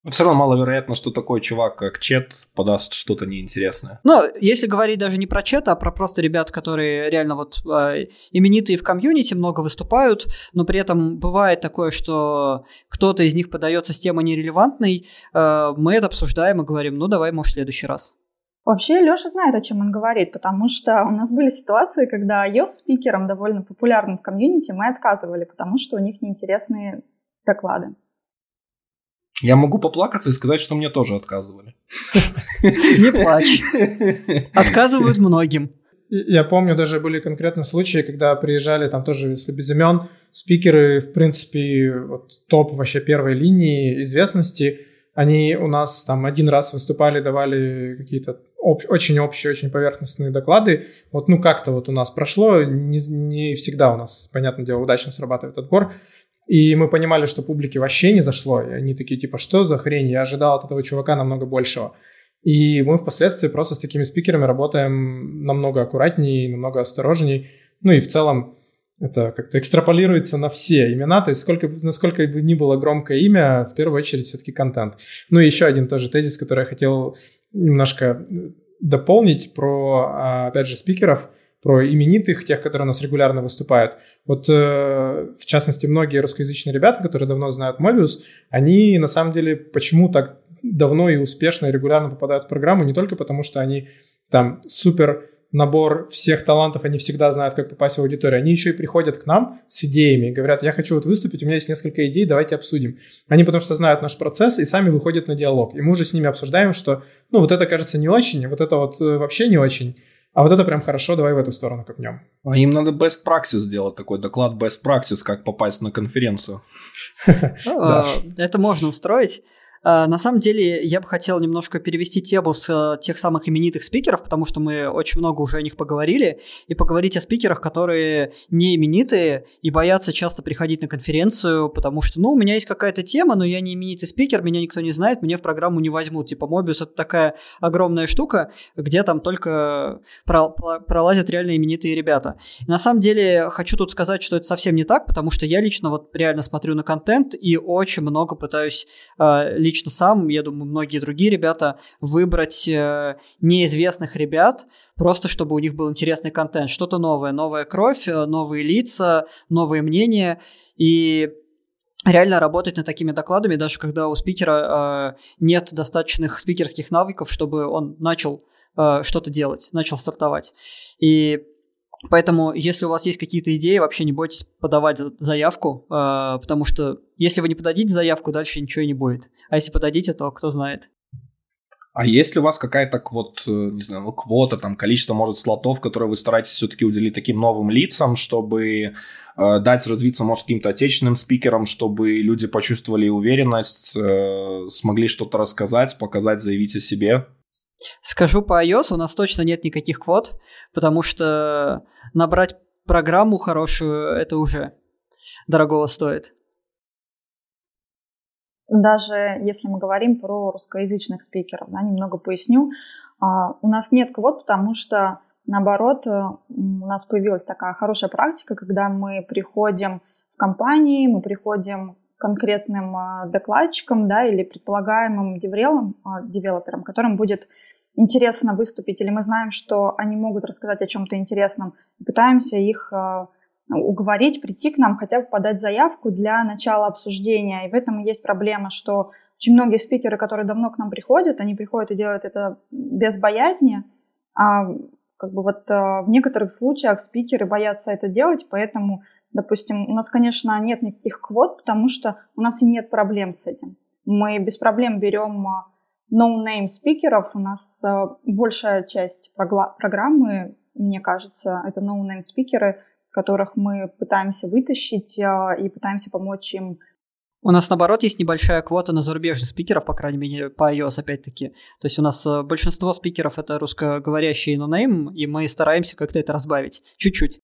Но все равно маловероятно, что такой чувак, как Чет, подаст что-то неинтересное. Ну, если говорить даже не про Чет, а про просто ребят, которые реально вот э, именитые в комьюнити, много выступают, но при этом бывает такое, что кто-то из них подается с темой нерелевантной, э, мы это обсуждаем и говорим, ну давай, может, в следующий раз. Вообще Леша знает, о чем он говорит, потому что у нас были ситуации, когда iOS-спикерам, довольно популярным в комьюнити, мы отказывали, потому что у них неинтересные доклады. Я могу поплакаться и сказать, что мне тоже отказывали. Не плачь. Отказывают многим. Я помню, даже были конкретно случаи, когда приезжали там тоже, если без имен, спикеры, в принципе, вот топ вообще первой линии известности, они у нас там один раз выступали, давали какие-то об, очень общие, очень поверхностные доклады. Вот, ну, как-то вот у нас прошло, не, не всегда у нас, понятное дело, удачно срабатывает отбор. И мы понимали, что публике вообще не зашло. И они такие, типа, что за хрень? Я ожидал от этого чувака намного большего. И мы впоследствии просто с такими спикерами работаем намного аккуратнее, намного осторожнее. Ну и в целом это как-то экстраполируется на все имена, то есть сколько, насколько бы ни было громкое имя, в первую очередь все-таки контент. Ну и еще один тоже тезис, который я хотел немножко дополнить про, а, опять же, спикеров – про именитых, тех, которые у нас регулярно выступают. Вот, э, в частности, многие русскоязычные ребята, которые давно знают Mobius, они на самом деле почему так давно и успешно и регулярно попадают в программу, не только потому, что они там супер набор всех талантов, они всегда знают, как попасть в аудиторию. Они еще и приходят к нам с идеями, говорят, я хочу вот выступить, у меня есть несколько идей, давайте обсудим. Они потому что знают наш процесс и сами выходят на диалог. И мы уже с ними обсуждаем, что, ну, вот это кажется не очень, вот это вот э, вообще не очень. А вот это прям хорошо, давай в эту сторону копнем. А им надо best practice сделать такой доклад best practice, как попасть на конференцию. А, это можно устроить. А, на самом деле, я бы хотел немножко перевести тему с э, тех самых именитых спикеров, потому что мы очень много уже о них поговорили, и поговорить о спикерах, которые не именитые и боятся часто приходить на конференцию, потому что, ну, у меня есть какая-то тема, но я не именитый спикер, меня никто не знает, меня в программу не возьмут. Типа, Mobius — это такая огромная штука, где там только пролазят реально именитые ребята. На самом деле, хочу тут сказать, что это совсем не так, потому что я лично вот реально смотрю на контент и очень много пытаюсь э, лично сам, я думаю, многие другие ребята, выбрать э, неизвестных ребят, просто чтобы у них был интересный контент, что-то новое, новая кровь, э, новые лица, новые мнения, и реально работать над такими докладами, даже когда у спикера э, нет достаточных спикерских навыков, чтобы он начал э, что-то делать, начал стартовать. И Поэтому, если у вас есть какие-то идеи, вообще не бойтесь подавать заявку, э, потому что если вы не подадите заявку, дальше ничего не будет. А если подадите, то кто знает. А есть у вас какая-то вот, э, не знаю, ну, квота, там, количество, может, слотов, которые вы стараетесь все-таки уделить таким новым лицам, чтобы э, дать развиться, может, каким-то отечественным спикерам, чтобы люди почувствовали уверенность, э, смогли что-то рассказать, показать, заявить о себе? Скажу по iOS, у нас точно нет никаких квот, потому что набрать программу хорошую, это уже дорогого стоит. Даже если мы говорим про русскоязычных спикеров, да, немного поясню, а, у нас нет квот, потому что наоборот э, у нас появилась такая хорошая практика, когда мы приходим в компании, мы приходим конкретным а, докладчикам, да, или предполагаемым деврелам, а, девелоперам, которым будет интересно выступить, или мы знаем, что они могут рассказать о чем-то интересном, пытаемся их уговорить прийти к нам, хотя бы подать заявку для начала обсуждения. И в этом и есть проблема, что очень многие спикеры, которые давно к нам приходят, они приходят и делают это без боязни, а как бы вот э, в некоторых случаях спикеры боятся это делать, поэтому, допустим, у нас, конечно, нет никаких квот, потому что у нас и нет проблем с этим. Мы без проблем берем э, no-name спикеров, у нас э, большая часть программы, мне кажется, это no-name спикеры, которых мы пытаемся вытащить а, и пытаемся помочь им у нас, наоборот, есть небольшая квота на зарубежных спикеров, по крайней мере, по iOS, опять-таки. То есть у нас э, большинство спикеров — это русскоговорящие нонейм, и мы стараемся как-то это разбавить. Чуть-чуть.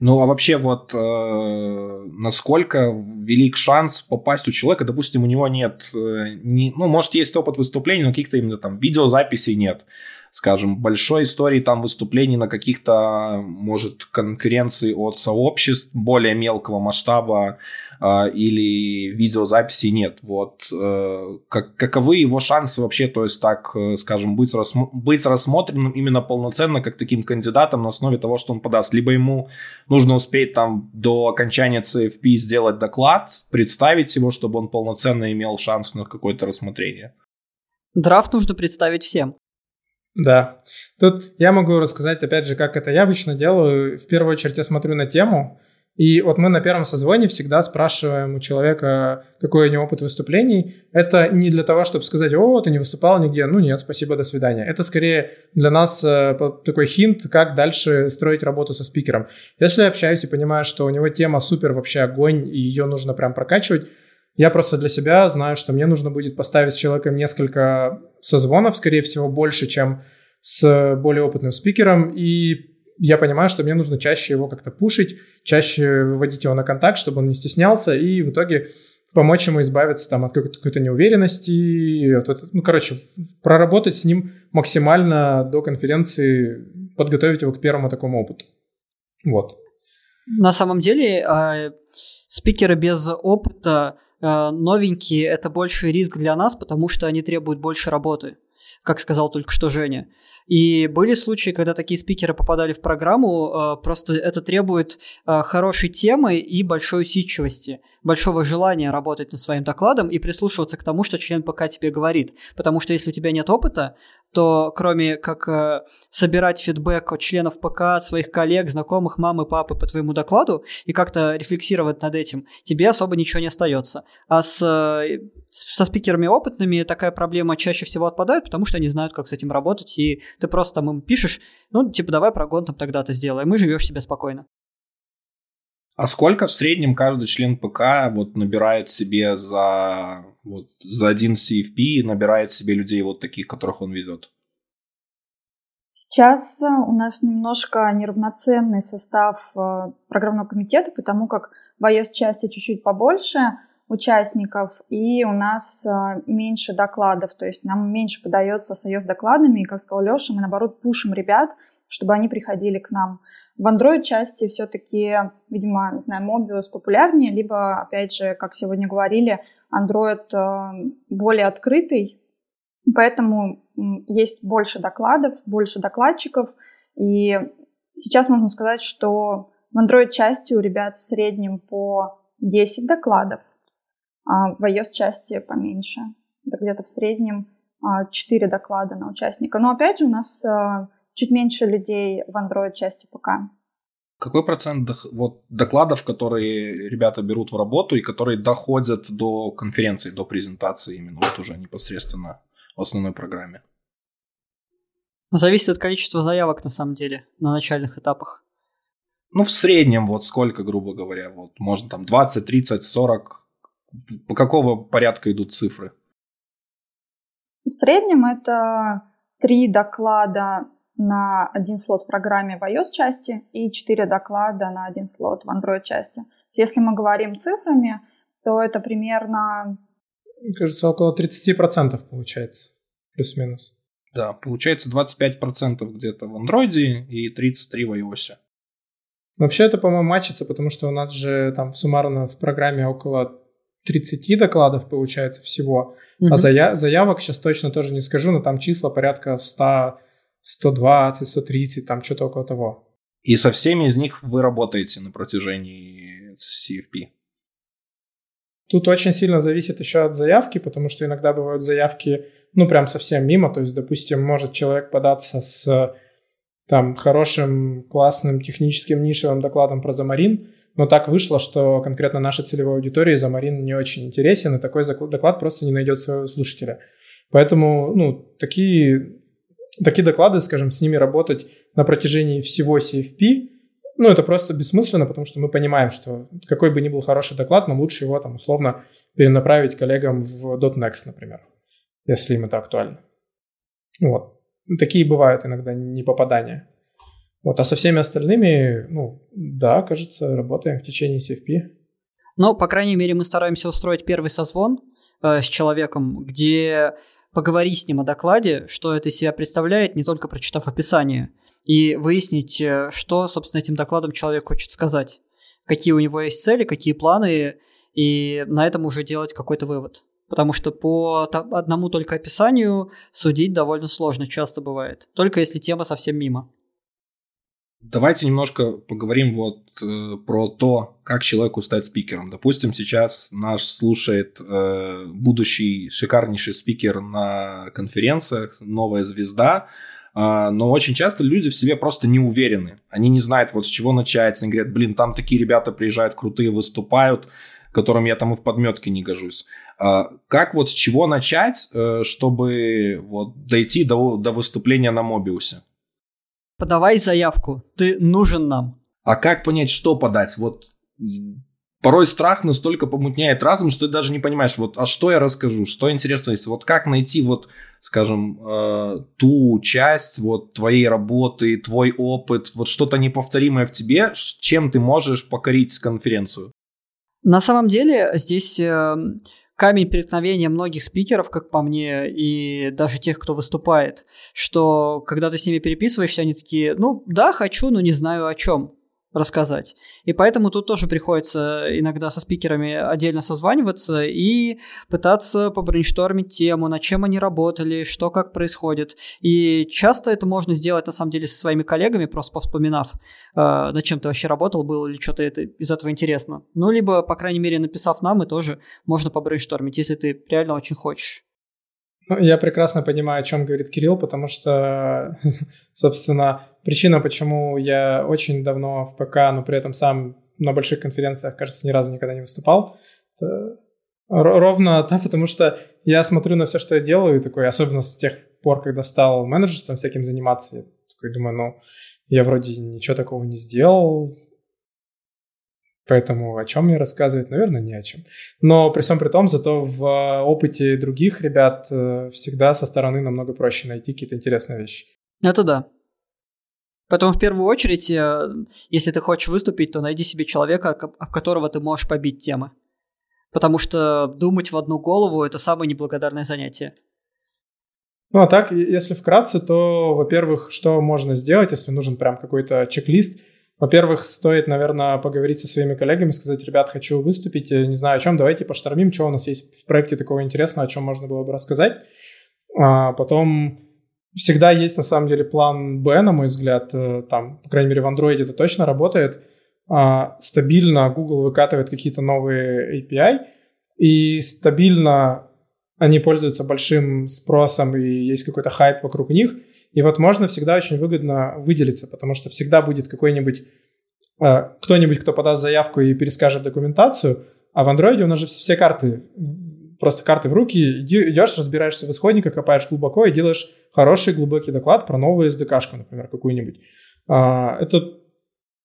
Ну, а вообще вот э, насколько велик шанс попасть у человека, допустим, у него нет, э, не, ну, может, есть опыт выступлений, но каких-то именно там видеозаписей нет скажем, большой истории там выступлений на каких-то, может, конференции от сообществ более мелкого масштаба или видеозаписи нет. Вот э, как, каковы его шансы вообще, то есть так, э, скажем, быть, рассмо- быть рассмотренным именно полноценно как таким кандидатом на основе того, что он подаст. Либо ему нужно успеть там до окончания CFP сделать доклад, представить его, чтобы он полноценно имел шанс на какое-то рассмотрение. Драфт нужно представить всем. Да. Тут я могу рассказать, опять же, как это я обычно делаю. В первую очередь я смотрю на тему, и вот мы на первом созвоне всегда спрашиваем у человека, какой у него опыт выступлений. Это не для того, чтобы сказать, о, ты не выступал нигде, ну нет, спасибо, до свидания. Это скорее для нас э, такой хинт, как дальше строить работу со спикером. Если я общаюсь и понимаю, что у него тема супер вообще огонь, и ее нужно прям прокачивать, я просто для себя знаю, что мне нужно будет поставить с человеком несколько созвонов, скорее всего, больше, чем с более опытным спикером, и я понимаю, что мне нужно чаще его как-то пушить, чаще выводить его на контакт, чтобы он не стеснялся, и в итоге помочь ему избавиться там от какой-то, какой-то неуверенности, от, ну, короче, проработать с ним максимально до конференции, подготовить его к первому такому опыту. Вот. На самом деле, э, спикеры без опыта Э, новенькие это больше риск для нас, потому что они требуют больше работы, как сказал только что Женя. И были случаи, когда такие спикеры попадали в программу, э, просто это требует э, хорошей темы и большой усидчивости, большого желания работать над своим докладом и прислушиваться к тому, что член ПК тебе говорит. Потому что если у тебя нет опыта, то кроме как э, собирать фидбэк от членов ПК, от своих коллег, знакомых, мамы, папы по твоему докладу и как-то рефлексировать над этим, тебе особо ничего не остается. А с, э, со спикерами опытными такая проблема чаще всего отпадает, потому что они знают, как с этим работать, и ты просто там им пишешь, ну, типа, давай прогон там тогда-то сделаем, и живешь себе спокойно. А сколько в среднем каждый член ПК вот набирает себе за, вот, за один CFP, набирает себе людей вот таких, которых он везет? Сейчас э, у нас немножко неравноценный состав э, программного комитета, потому как в iOS-части чуть-чуть побольше участников, и у нас э, меньше докладов, то есть нам меньше подается с iOS-докладами, и, как сказал Леша, мы, наоборот, пушим ребят, чтобы они приходили к нам. В Android части все-таки, видимо, не знаю, Mobius популярнее, либо, опять же, как сегодня говорили, Android э, более открытый, поэтому есть больше докладов, больше докладчиков, и сейчас можно сказать, что в Android части у ребят в среднем по 10 докладов, а в iOS части поменьше. Где-то в среднем 4 а, доклада на участника. Но опять же у нас э, чуть меньше людей в Android части ПК. Какой процент вот, докладов, которые ребята берут в работу и которые доходят до конференции, до презентации именно вот уже непосредственно в основной программе? Зависит от количества заявок, на самом деле, на начальных этапах. Ну, в среднем вот сколько, грубо говоря, вот можно там 20, 30, 40, по какого порядка идут цифры? В среднем это три доклада на один слот в программе в iOS части и четыре доклада на один слот в Android части. Если мы говорим цифрами, то это примерно... Кажется, около 30% получается, плюс-минус. Да, получается 25% где-то в Android и 33% в iOS. Вообще это, по-моему, мачится, потому что у нас же там суммарно в программе около 30 докладов получается всего. Угу. А зая- заявок сейчас точно тоже не скажу, но там числа порядка 100, 120, 130, там что-то около того. И со всеми из них вы работаете на протяжении CFP? Тут очень сильно зависит еще от заявки, потому что иногда бывают заявки, ну, прям совсем мимо. То есть, допустим, может человек податься с там хорошим, классным техническим нишевым докладом про Замарин, но так вышло, что конкретно нашей целевой аудитории Замарин не очень интересен, и такой доклад просто не найдет своего слушателя. Поэтому, ну, такие, такие доклады, скажем, с ними работать на протяжении всего CFP, ну, это просто бессмысленно, потому что мы понимаем, что какой бы ни был хороший доклад, нам лучше его там условно перенаправить коллегам в .next, например, если им это актуально. Вот. Такие бывают иногда непопадания. Вот, а со всеми остальными, ну, да, кажется, работаем в течение CFP. Ну, по крайней мере, мы стараемся устроить первый созвон э, с человеком, где поговорить с ним о докладе, что это из себя представляет, не только прочитав описание, и выяснить, э, что, собственно, этим докладом человек хочет сказать, какие у него есть цели, какие планы, и на этом уже делать какой-то вывод. Потому что по одному только описанию судить довольно сложно, часто бывает. Только если тема совсем мимо. Давайте немножко поговорим вот э, про то, как человеку стать спикером. Допустим, сейчас наш слушает э, будущий шикарнейший спикер на конференциях, новая звезда, э, но очень часто люди в себе просто не уверены. Они не знают, вот с чего начать. Они говорят, блин, там такие ребята приезжают, крутые, выступают, которым я там и в подметке не гожусь. Э, как вот с чего начать, э, чтобы вот дойти до, до выступления на Мобиусе? Подавай заявку, ты нужен нам. А как понять, что подать? Вот порой страх настолько помутняет разум, что ты даже не понимаешь, вот, а что я расскажу, что интересно есть, вот как найти вот, скажем, э, ту часть вот твоей работы, твой опыт, вот что-то неповторимое в тебе, чем ты можешь покорить конференцию? На самом деле здесь э, камень преткновения многих спикеров, как по мне, и даже тех, кто выступает, что когда ты с ними переписываешься, они такие, ну да, хочу, но не знаю о чем рассказать. И поэтому тут тоже приходится иногда со спикерами отдельно созваниваться и пытаться побрейнштормить тему, над чем они работали, что как происходит. И часто это можно сделать на самом деле со своими коллегами, просто повспоминав, э, над чем ты вообще работал, было ли что-то это, из этого интересно. Ну, либо, по крайней мере, написав нам, и тоже можно побрейнштормить, если ты реально очень хочешь. Ну, я прекрасно понимаю, о чем говорит Кирилл, потому что, собственно, причина, почему я очень давно в ПК, но при этом сам на больших конференциях, кажется, ни разу никогда не выступал, ровно да, потому что я смотрю на все, что я делаю, и такой, особенно с тех пор, когда стал менеджерством всяким заниматься, я такой думаю, ну, я вроде ничего такого не сделал, Поэтому о чем мне рассказывать, наверное, не о чем. Но при всем при том, зато в э, опыте других ребят э, всегда со стороны намного проще найти какие-то интересные вещи. Это да. Поэтому в первую очередь, э, если ты хочешь выступить, то найди себе человека, об которого ты можешь побить темы. Потому что думать в одну голову – это самое неблагодарное занятие. Ну а так, если вкратце, то, во-первых, что можно сделать, если нужен прям какой-то чек-лист – во-первых, стоит, наверное, поговорить со своими коллегами, сказать, ребят, хочу выступить, не знаю о чем, давайте поштормим, что у нас есть в проекте такого интересного, о чем можно было бы рассказать. А потом всегда есть, на самом деле, план Б, на мой взгляд, э, там, по крайней мере, в Android это точно работает. А, стабильно Google выкатывает какие-то новые API, и стабильно они пользуются большим спросом, и есть какой-то хайп вокруг них – и вот можно всегда очень выгодно выделиться, потому что всегда будет какой-нибудь э, кто-нибудь, кто подаст заявку и перескажет документацию, а в Android у нас же все карты просто карты в руки, идешь, разбираешься в исходниках, копаешь глубоко и делаешь хороший глубокий доклад про новую SDK-шку, например, какую-нибудь. А, это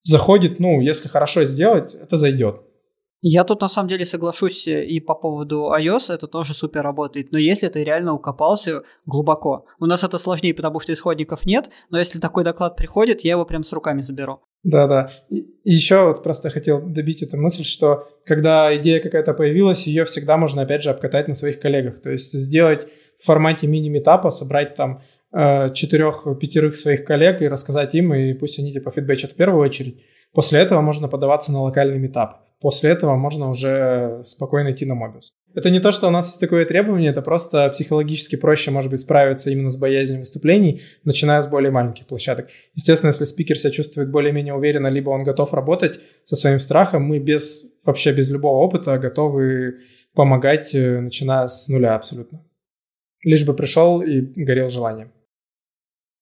заходит, ну, если хорошо сделать, это зайдет. Я тут на самом деле соглашусь э, и по поводу iOS, это тоже супер работает, но если ты реально укопался глубоко. У нас это сложнее, потому что исходников нет, но если такой доклад приходит, я его прям с руками заберу. Да-да. И еще вот просто хотел добить эту мысль, что когда идея какая-то появилась, ее всегда можно опять же обкатать на своих коллегах. То есть сделать в формате мини-метапа, собрать там э, четырех-пятерых своих коллег и рассказать им, и пусть они типа фидбэчат в первую очередь. После этого можно подаваться на локальный метап. После этого можно уже спокойно идти на Mobius. Это не то, что у нас есть такое требование, это просто психологически проще, может быть, справиться именно с боязнью выступлений, начиная с более маленьких площадок. Естественно, если спикер себя чувствует более-менее уверенно, либо он готов работать со своим страхом, мы без, вообще без любого опыта готовы помогать, э, начиная с нуля абсолютно. Лишь бы пришел и горел желанием.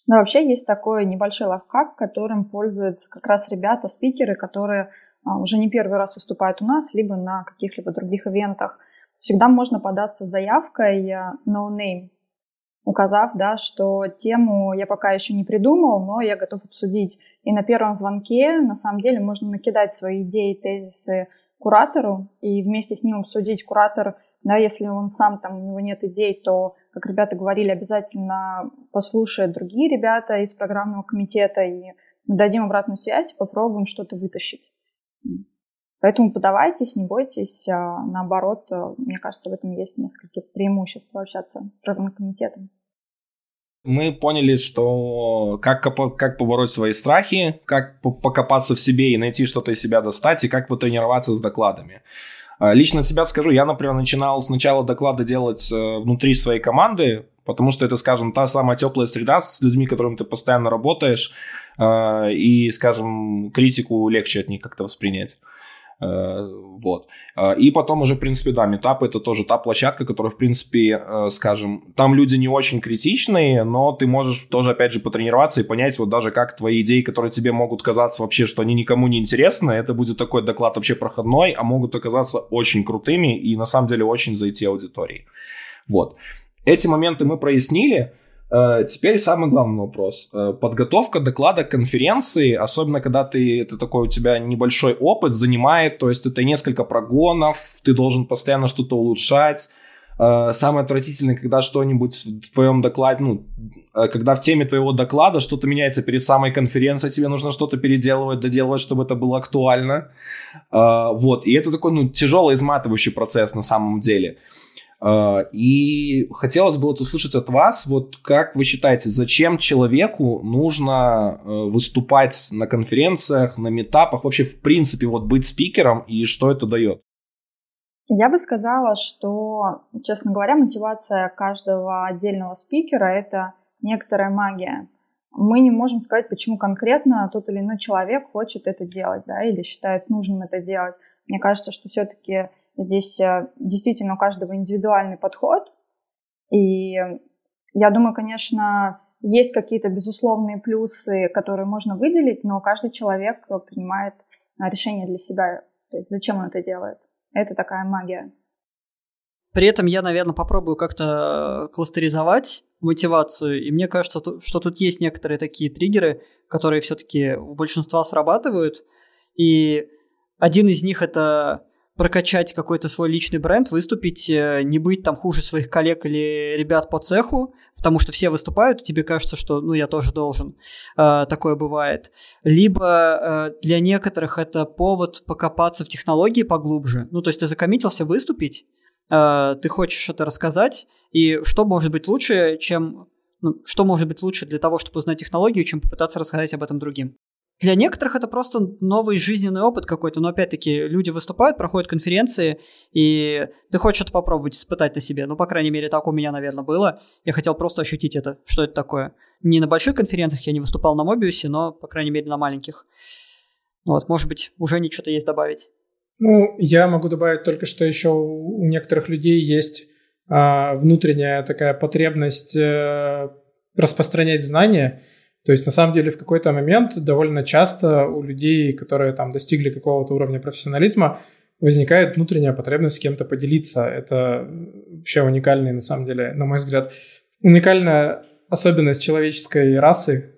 Но вообще есть такой небольшой лайфхак, которым пользуются как раз ребята-спикеры, которые а, уже не первый раз выступают у нас, либо на каких-либо других ивентах. Всегда можно податься заявкой э, no name, указав, да, что тему я пока еще не придумал, но я готов обсудить. И на первом звонке, на самом деле, можно накидать свои идеи, тезисы куратору и вместе с ним обсудить. Куратор, да, если он сам, там, у него нет идей, то, как ребята говорили, обязательно послушает другие ребята из программного комитета и дадим обратную связь, попробуем что-то вытащить. Поэтому подавайтесь, не бойтесь. А наоборот, э, мне кажется, в этом есть несколько преимуществ общаться с правым комитетом. Мы поняли, что как, как побороть свои страхи, как покопаться в себе и найти что-то из себя достать, и как потренироваться с докладами. А, лично от себя скажу, я, например, начинал сначала доклады делать э, внутри своей команды, потому что это, скажем, та самая теплая среда с людьми, которыми ты постоянно работаешь, а, и, скажем, критику легче от них как-то воспринять. Э, вот. Э, и потом уже, в принципе, да, метап это тоже та площадка, которая, в принципе, э, скажем, там люди не очень критичные, но ты можешь тоже, опять же, потренироваться и понять вот даже как твои идеи, которые тебе могут казаться вообще, что они никому не интересны, это будет такой доклад вообще проходной, а могут оказаться очень крутыми и на самом деле очень зайти аудитории. Вот. Эти моменты мы прояснили. Э, теперь самый главный вопрос. Э, подготовка доклада конференции, особенно когда ты, это такой у тебя небольшой опыт, занимает, то есть это несколько прогонов, ты должен постоянно что-то улучшать. Э, самое отвратительное, когда что-нибудь в твоем докладе, ну, когда в теме твоего доклада что-то меняется перед самой конференцией, тебе нужно что-то переделывать, доделывать, чтобы это было актуально. Вот, и это такой, ну, тяжелый, изматывающий процесс на самом деле. И хотелось бы вот услышать от вас, вот как вы считаете, зачем человеку нужно э, выступать на конференциях, на метапах, вообще в принципе вот быть спикером и что это дает? Я бы сказала, что, честно говоря, мотивация каждого отдельного спикера – это некоторая магия. Мы не можем сказать, почему конкретно тот или иной человек хочет это делать, да, или считает нужным это делать. Мне кажется, что все-таки Здесь э, действительно у каждого индивидуальный подход. И я думаю, конечно, есть какие-то безусловные плюсы, которые можно выделить, но каждый человек принимает э, решение для себя. То есть зачем он это делает. Это такая магия. При этом я, наверное, попробую как-то кластеризовать мотивацию. И мне кажется, что тут есть некоторые такие триггеры, которые все-таки у большинства срабатывают. И один из них это прокачать какой-то свой личный бренд, выступить, э, не быть там хуже своих коллег или ребят по цеху, потому что все выступают, и тебе кажется, что ну я тоже должен. Э, такое бывает. Либо э, для некоторых это повод покопаться в технологии поглубже. Ну, то есть ты закоммитился выступить, э, ты хочешь это рассказать, и что может быть лучше, чем ну, что может быть лучше для того, чтобы узнать технологию, чем попытаться рассказать об этом другим. Для некоторых это просто новый жизненный опыт какой-то, но опять-таки люди выступают, проходят конференции, и ты хочешь это попробовать, испытать на себе. Ну, по крайней мере, так у меня, наверное, было. Я хотел просто ощутить это, что это такое. Не на больших конференциях я не выступал на Мобиусе, но, по крайней мере, на маленьких. Вот, может быть, уже не что-то есть добавить. Ну, я могу добавить только, что еще у некоторых людей есть а, внутренняя такая потребность а, распространять знания, то есть, на самом деле, в какой-то момент довольно часто у людей, которые там достигли какого-то уровня профессионализма, возникает внутренняя потребность с кем-то поделиться. Это вообще уникальный, на самом деле, на мой взгляд, уникальная особенность человеческой расы,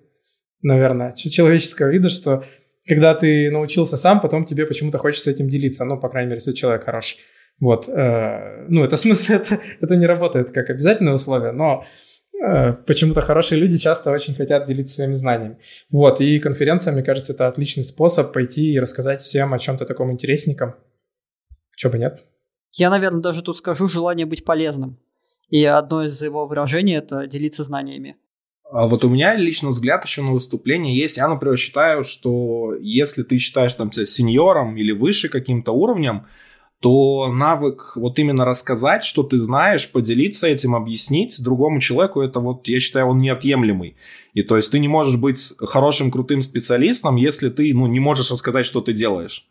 наверное, человеческого вида, что когда ты научился сам, потом тебе почему-то хочется этим делиться. Ну, по крайней мере, если человек хороший. Вот. Э, ну, это в смысле, это, это не работает как обязательное условие, но почему-то хорошие люди часто очень хотят делиться своими знаниями. Вот. И конференция, мне кажется, это отличный способ пойти и рассказать всем о чем-то таком интересненьком. Чего бы нет. Я, наверное, даже тут скажу желание быть полезным. И одно из его выражений – это делиться знаниями. А вот у меня лично взгляд еще на выступление есть. Я, например, считаю, что если ты считаешь там себя сеньором или выше каким-то уровнем, то навык вот именно рассказать, что ты знаешь, поделиться этим, объяснить другому человеку, это вот, я считаю, он неотъемлемый. И то есть ты не можешь быть хорошим, крутым специалистом, если ты, ну, не можешь рассказать, что ты делаешь.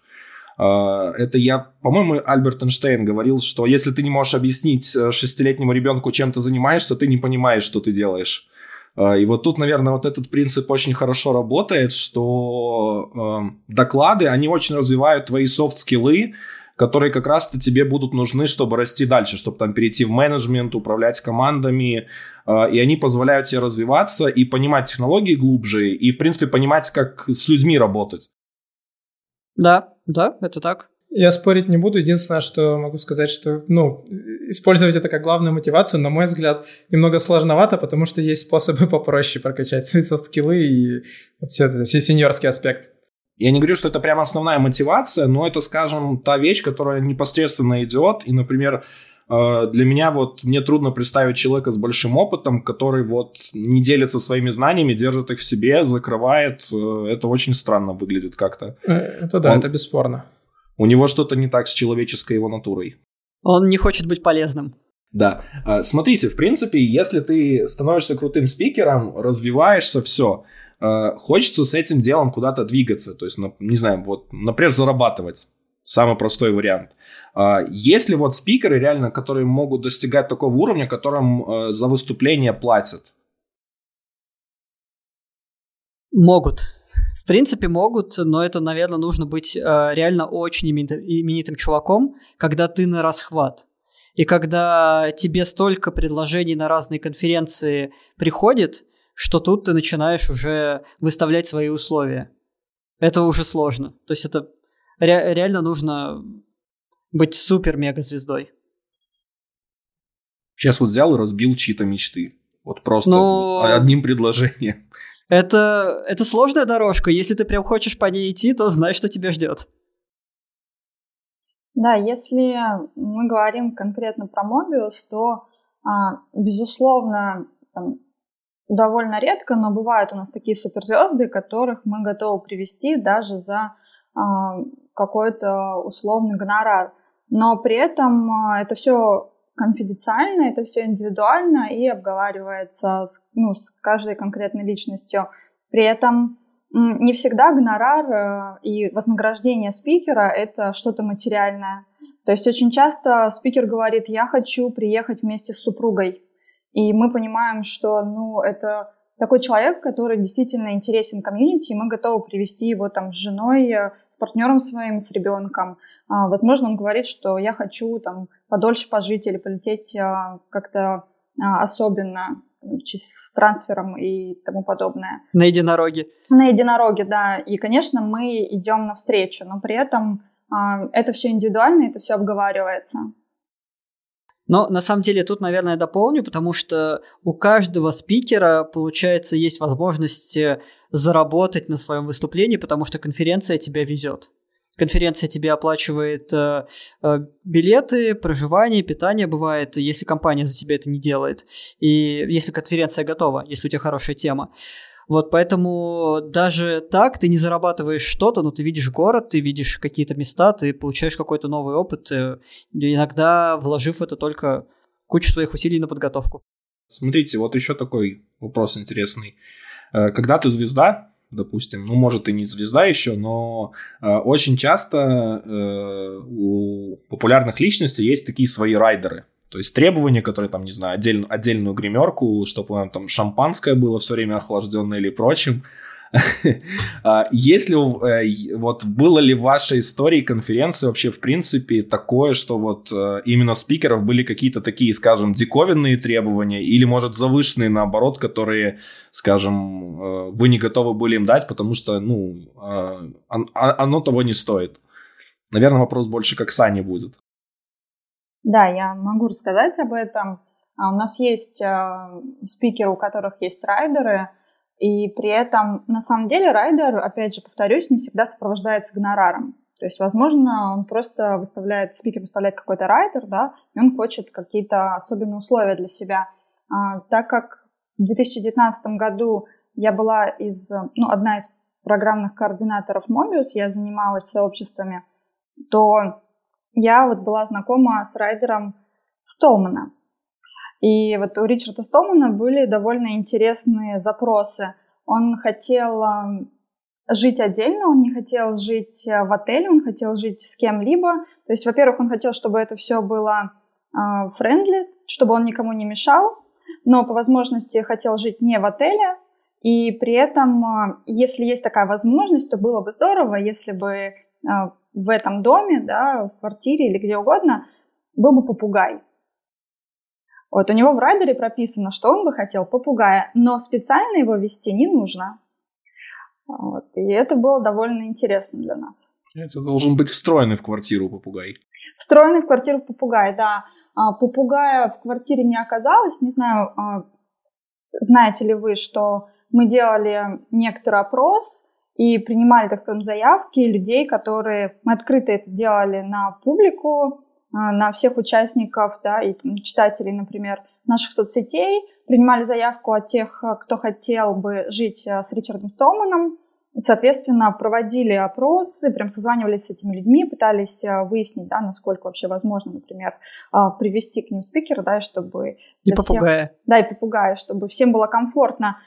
А, это я, по-моему, Альберт Эйнштейн говорил, что если ты не можешь объяснить э, шестилетнему ребенку, чем ты занимаешься, ты не понимаешь, что ты делаешь. А, и вот тут, наверное, вот этот принцип очень хорошо работает, что э, доклады, они очень развивают твои софт-скиллы, которые как раз-то тебе будут нужны, чтобы расти дальше, чтобы там перейти в менеджмент, управлять командами, э, и они позволяют тебе развиваться и понимать технологии глубже, и, в принципе, понимать, как с людьми работать. Да, да, это так. Я спорить не буду. Единственное, что могу сказать, что ну, использовать это как главную мотивацию, на мой взгляд, немного сложновато, потому что есть способы попроще прокачать свои софт-скиллы и вот все это, все сеньорский аспект. Я не говорю, что это прямо основная мотивация, но это, скажем, та вещь, которая непосредственно идет. И, например, э, для меня вот мне трудно представить человека с большим опытом, который вот не делится своими знаниями, держит их в себе, закрывает. Э, это очень странно выглядит как-то. Э, это да, Он... это бесспорно. У него что-то не так с человеческой его натурой. Он не хочет быть полезным. Да. А, смотрите, в принципе, если ты становишься крутым спикером, развиваешься, все, хочется с этим делом куда-то двигаться. То есть, не знаю, вот, например, зарабатывать. Самый простой вариант. А, есть ли вот спикеры реально, которые могут достигать такого уровня, которым за выступление платят? Могут. В принципе, могут, но это, наверное, нужно быть э, реально очень именитым чуваком, когда ты на расхват. И когда тебе столько предложений на разные конференции приходит, что тут ты начинаешь уже выставлять свои условия. Это уже сложно. То есть это ре- реально нужно быть супер-мега-звездой. Сейчас вот взял и разбил чьи-то мечты. Вот просто Но... одним предложением. Это, это сложная дорожка. Если ты прям хочешь по ней идти, то знай, что тебя ждет. Да, если мы говорим конкретно про Mobius, то, а, безусловно, там, довольно редко, но бывают у нас такие суперзвезды, которых мы готовы привести даже за а, какой-то условный гонорар. Но при этом а, это все конфиденциально, это все индивидуально и обговаривается с, ну, с каждой конкретной личностью. При этом не всегда гонорар э, и вознаграждение спикера – это что-то материальное. То есть очень часто спикер говорит, я хочу приехать вместе с супругой. И мы понимаем, что ну, это такой человек, который действительно интересен комьюнити, и мы готовы привести его там с женой, э, с партнером своим, с ребенком. А, возможно, он говорит, что я хочу там подольше пожить или полететь а, как-то а, особенно с трансфером и тому подобное. На единороге. На единороге, да. И, конечно, мы идем навстречу, но при этом это все индивидуально, это все обговаривается. Но на самом деле тут, наверное, дополню, потому что у каждого спикера, получается, есть возможность э, заработать на своем выступлении, потому что конференция тебя везет. Конференция тебе оплачивает э, э, билеты, проживание, питание бывает, если компания за тебя это не делает. И если конференция готова, если у тебя хорошая тема. Вот поэтому даже так ты не зарабатываешь что-то, но ты видишь город, ты видишь какие-то места, ты получаешь какой-то новый опыт, э, иногда вложив это только кучу своих усилий на подготовку. Смотрите, вот еще такой вопрос интересный. Э, когда ты звезда, допустим, ну, может, и не звезда еще, но э, очень часто э, у популярных личностей есть такие свои райдеры. То есть требования, которые там, не знаю, отдель, отдельную гримерку, чтобы там шампанское было все время охлажденное или прочим. А, если э, вот было ли в вашей истории конференции вообще в принципе такое, что вот э, именно спикеров были какие-то такие, скажем, диковинные требования или, может, завышенные наоборот, которые, скажем, э, вы не готовы были им дать, потому что, ну, оно того не стоит? Наверное, вопрос больше как Сани будет. Да, я могу рассказать об этом. А у нас есть спикеры, у которых есть райдеры – и при этом, на самом деле, райдер, опять же, повторюсь, не всегда сопровождается гонораром. То есть, возможно, он просто выставляет, спикер выставляет какой-то райдер, да, и он хочет какие-то особенные условия для себя. А, так как в 2019 году я была из, ну, одна из программных координаторов Mobius, я занималась сообществами, то я вот была знакома с райдером Столмана. И вот у Ричарда Стомана были довольно интересные запросы. Он хотел эм, жить отдельно, он не хотел жить э, в отеле, он хотел жить с кем-либо. То есть, во-первых, он хотел, чтобы это все было friendly, э, чтобы он никому не мешал, но по возможности хотел жить не в отеле, и при этом, э, если есть такая возможность, то было бы здорово, если бы в этом доме, да, в квартире или где угодно, был бы попугай. Вот у него в райдере прописано, что он бы хотел попугая, но специально его вести не нужно. Вот. И это было довольно интересно для нас. Это должен быть встроенный в квартиру попугай. Встроенный в квартиру попугай, да. А, попугая в квартире не оказалось. Не знаю, а, знаете ли вы, что мы делали некоторый опрос и принимали, так скажем, заявки людей, которые... Мы открыто это делали на публику, а, на всех участников, да, и читателей, например, наших соцсетей, принимали заявку от тех, а, кто хотел бы жить а, с Ричардом Столманом, соответственно, проводили опросы, прям созванивались с этими людьми, пытались выяснить, да, насколько вообще возможно, например, привести к ним спикера, да, чтобы... И попугая. Всех, да, и попугая, чтобы всем было комфортно.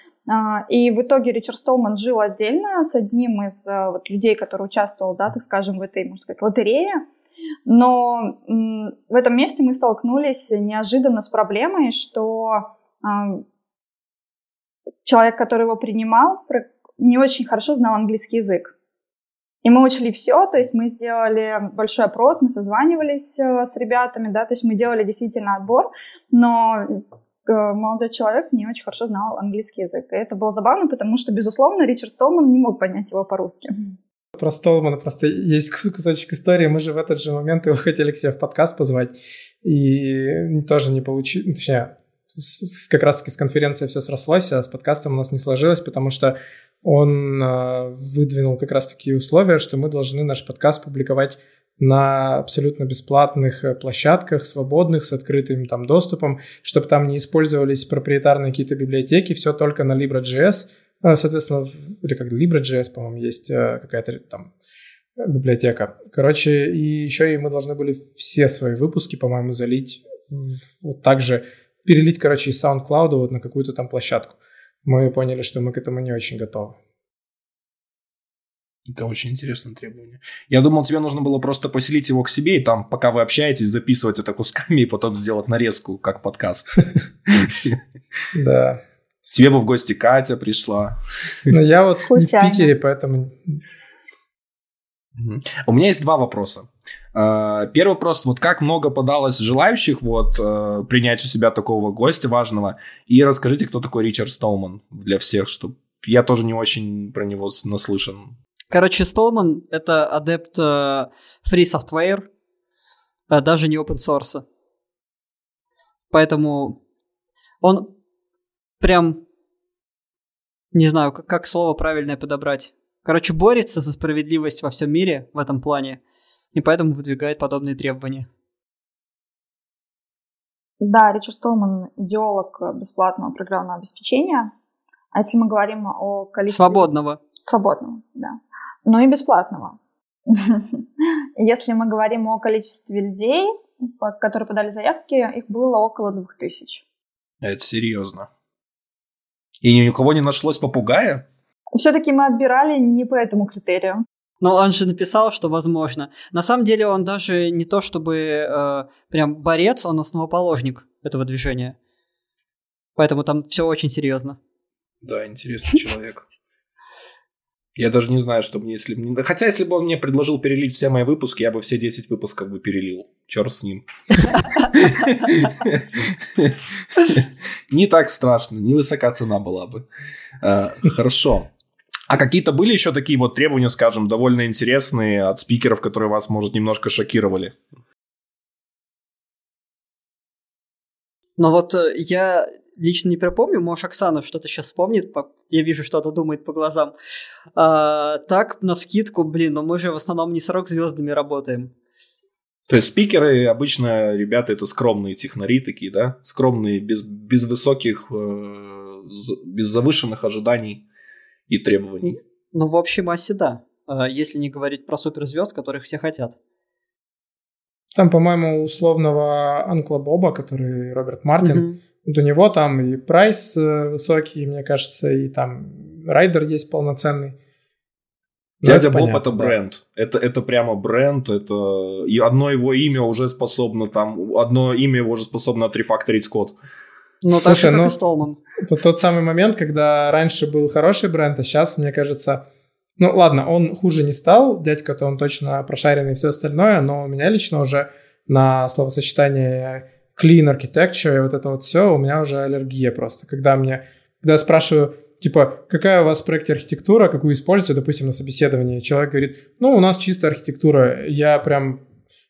И в итоге Ричард Столман жил отдельно с одним из вот, людей, который участвовал, да, так скажем, в этой, можно сказать, лотерее. Но в этом месте мы столкнулись неожиданно с проблемой, что человек, который его принимал, не очень хорошо знал английский язык. И мы учли все, то есть мы сделали большой опрос, мы созванивались э, с ребятами, да, то есть мы делали действительно отбор, но э, молодой человек не очень хорошо знал английский язык. И это было забавно, потому что, безусловно, Ричард Столман не мог понять его по-русски. Про Столмана просто есть кусочек истории. Мы же в этот же момент его хотели к себе в подкаст позвать. И тоже не получилось. Ну, точнее, как раз-таки с конференцией все срослось, а с подкастом у нас не сложилось, потому что он э, выдвинул как раз-таки условия, что мы должны наш подкаст публиковать на абсолютно бесплатных э, площадках, свободных, с открытым там доступом, чтобы там не использовались проприетарные какие-то библиотеки, все только на Libra.js, а, соответственно, или как Libra.js, по-моему, есть э, какая-то там библиотека. Короче, и еще и мы должны были все свои выпуски, по-моему, залить, вот так же перелить, короче, из SoundCloud вот на какую-то там площадку. Мы поняли, что мы к этому не очень готовы. Это очень интересное требование. Я думал, тебе нужно было просто поселить его к себе, и там, пока вы общаетесь, записывать это кусками, и потом сделать нарезку, как подкаст. Да. Тебе бы в гости Катя пришла. Ну, я вот Случайно. не в Питере, поэтому... У меня есть два вопроса. А, первый вопрос, вот как много подалось желающих вот э, принять у себя такого гостя важного, и расскажите, кто такой Ричард Столман для всех, чтобы я тоже не очень про него наслышан. Короче, Столман — это адепт э, free software, э, даже не open source. Поэтому он прям, не знаю, как, как слово правильное подобрать. Короче, борется за справедливость во всем мире в этом плане, и поэтому выдвигает подобные требования. Да, Ричард Столман – идеолог бесплатного программного обеспечения. А если мы говорим о количестве... Свободного. Свободного, да. Но и бесплатного. Если мы говорим о количестве людей, которые подали заявки, их было около двух тысяч. Это серьезно. И ни у кого не нашлось попугая? Все-таки мы отбирали не по этому критерию. Но он же написал, что возможно. На самом деле он даже не то чтобы э, прям борец, он основоположник этого движения. Поэтому там все очень серьезно. Да, интересный человек. Я даже не знаю, что мне, если бы... Хотя, если бы он мне предложил перелить все мои выпуски, я бы все 10 выпусков бы перелил. Черт с ним. Не так страшно, не высока цена была бы. А, хорошо. А какие-то были еще такие вот требования, скажем, довольно интересные от спикеров, которые вас, может, немножко шокировали? Но вот э, я лично не припомню, может, Оксана что-то сейчас вспомнит, я вижу, что-то думает по глазам. А, так, на скидку, блин, но мы же в основном не с рок-звездами работаем. То есть спикеры обычно, ребята, это скромные технари такие, да? Скромные, без, без высоких, э, без завышенных ожиданий и требований. Ну, в общей массе, да. А, если не говорить про суперзвезд, которых все хотят. Там, по-моему, условного Анкла Боба, который Роберт Мартин, угу. У него там и прайс э, высокий, мне кажется, и там райдер есть полноценный. Дядя Боб это бренд. Да. Это, это прямо бренд. Это и одно его имя уже способно там. Одно имя его уже способно отрефакторить код. Ну, так же, как ну, и Столман. Это тот самый момент, когда раньше был хороший бренд, а сейчас, мне кажется, ну, ладно, он хуже не стал, дядька-то он точно прошаренный и все остальное, но у меня лично уже на словосочетание clean architecture и вот это вот все, у меня уже аллергия просто. Когда мне, когда я спрашиваю, типа, какая у вас в проекте архитектура, какую используете, допустим, на собеседовании, человек говорит, ну, у нас чистая архитектура, я прям,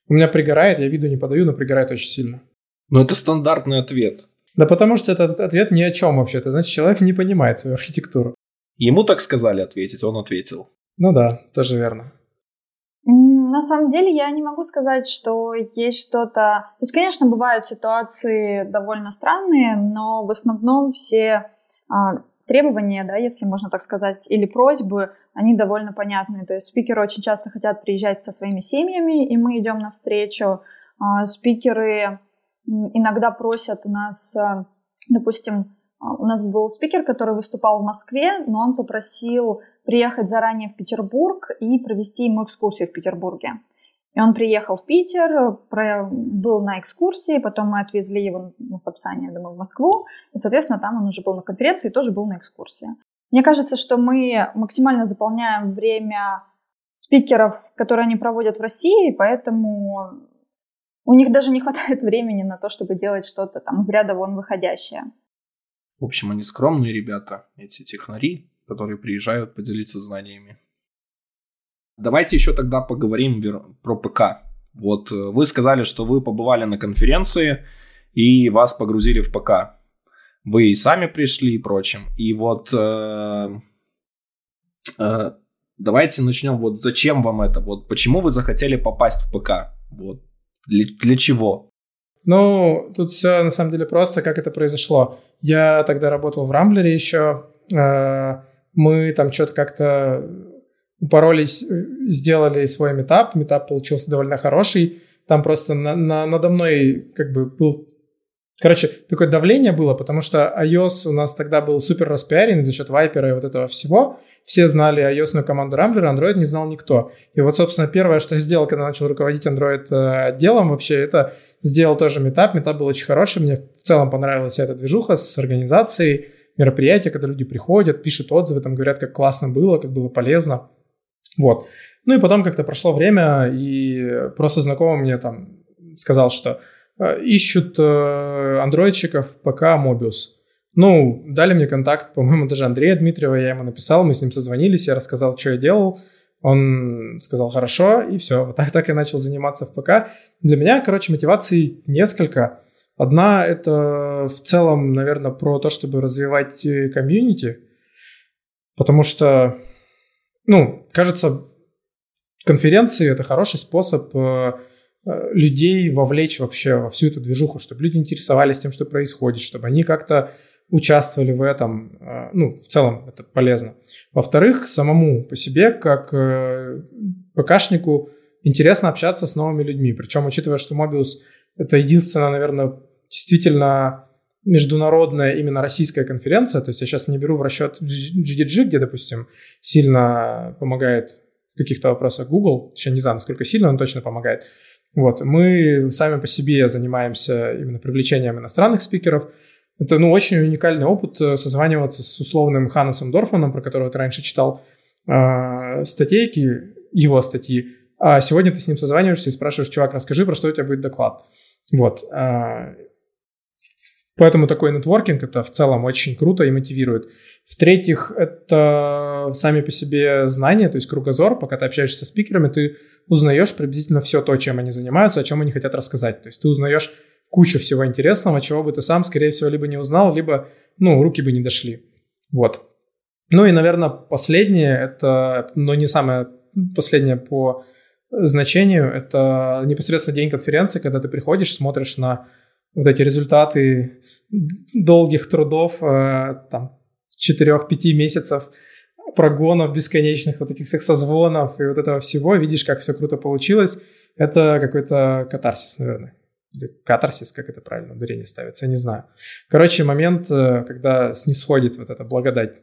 у меня пригорает, я виду не подаю, но пригорает очень сильно. Но это стандартный ответ. Да потому что этот ответ ни о чем вообще, это значит, человек не понимает свою архитектуру. Ему так сказали ответить, он ответил. Ну да, тоже верно. На самом деле я не могу сказать, что есть что-то... То есть, конечно, бывают ситуации довольно странные, но в основном все а, требования, да, если можно так сказать, или просьбы, они довольно понятные. То есть спикеры очень часто хотят приезжать со своими семьями, и мы идем навстречу. А, спикеры иногда просят у нас, а, допустим, а, у нас был спикер, который выступал в Москве, но он попросил приехать заранее в Петербург и провести ему экскурсию в Петербурге. И он приехал в Питер, был на экскурсии, потом мы отвезли его на Сапсане, я думаю, в Москву, и, соответственно, там он уже был на конференции и тоже был на экскурсии. Мне кажется, что мы максимально заполняем время спикеров, которые они проводят в России, поэтому у них даже не хватает времени на то, чтобы делать что-то там из ряда вон выходящее. В общем, они скромные ребята, эти технари, которые приезжают поделиться знаниями. Давайте еще тогда поговорим про ПК. Вот э, вы сказали, что вы побывали на конференции и вас погрузили в ПК. Вы и сами пришли и прочим. И вот э, э, давайте начнем. Вот зачем вам это? Вот почему вы захотели попасть в ПК? Вот для, для чего? Ну, тут все на самом деле просто, как это произошло. Я тогда работал в Рамблере еще. Э, мы там что-то как-то упоролись, э, сделали свой метап. Метап получился довольно хороший. Там просто на, на, надо мной как бы был... Короче, такое давление было, потому что iOS у нас тогда был супер распиарен за счет Вайпера и вот этого всего все знали ios команду Rambler, Android не знал никто. И вот, собственно, первое, что я сделал, когда начал руководить Android э, отделом вообще, это сделал тоже метап. Метап был очень хороший, мне в целом понравилась эта движуха с организацией мероприятия, когда люди приходят, пишут отзывы, там говорят, как классно было, как было полезно. Вот. Ну и потом как-то прошло время, и просто знакомый мне там сказал, что э, ищут э, андроидчиков ПК Mobius. Ну, дали мне контакт, по-моему, даже Андрея Дмитриева, я ему написал, мы с ним созвонились, я рассказал, что я делал. Он сказал хорошо, и все. Вот так, так я начал заниматься в ПК. Для меня, короче, мотиваций несколько. Одна — это в целом, наверное, про то, чтобы развивать э, комьюнити. Потому что, ну, кажется, конференции — это хороший способ э, э, людей вовлечь вообще во всю эту движуху, чтобы люди интересовались тем, что происходит, чтобы они как-то участвовали в этом. А, ну, в целом это полезно. Во-вторых, самому по себе, как э, ПКшнику, интересно общаться с новыми людьми. Причем, учитывая, что Mobius — это единственная, наверное, действительно международная именно российская конференция, то есть я сейчас не беру в расчет GDG, где, допустим, сильно помогает в каких-то вопросах Google, еще не знаю, насколько сильно он точно помогает. Вот, мы сами по себе занимаемся именно привлечением иностранных спикеров, это, ну, очень уникальный опыт э, созваниваться с условным Ханнесом Дорфманом, про которого ты раньше читал. э, статейки, его статьи, а сегодня ты с ним созваниваешься и спрашиваешь, чувак, расскажи, про что у тебя будет доклад. Вот. Э, Поэтому такой нетворкинг это в целом очень круто и мотивирует. В-третьих, это сами по себе знания, то есть кругозор. Пока ты общаешься со спикерами, ты узнаешь приблизительно все то, чем они занимаются, о чем они хотят рассказать. То есть ты узнаешь кучу всего интересного, чего бы ты сам, скорее всего, либо не узнал, либо, ну, руки бы не дошли. Вот. Ну и, наверное, последнее, это, но не самое последнее по значению, это непосредственно день конференции, когда ты приходишь, смотришь на вот эти результаты долгих трудов, э, там, 4-5 месяцев прогонов бесконечных, вот этих всех созвонов и вот этого всего, видишь, как все круто получилось, это какой-то катарсис, наверное. Катарсис, как это правильно ударение ставится, я не знаю. Короче, момент, э, когда снисходит вот эта благодать.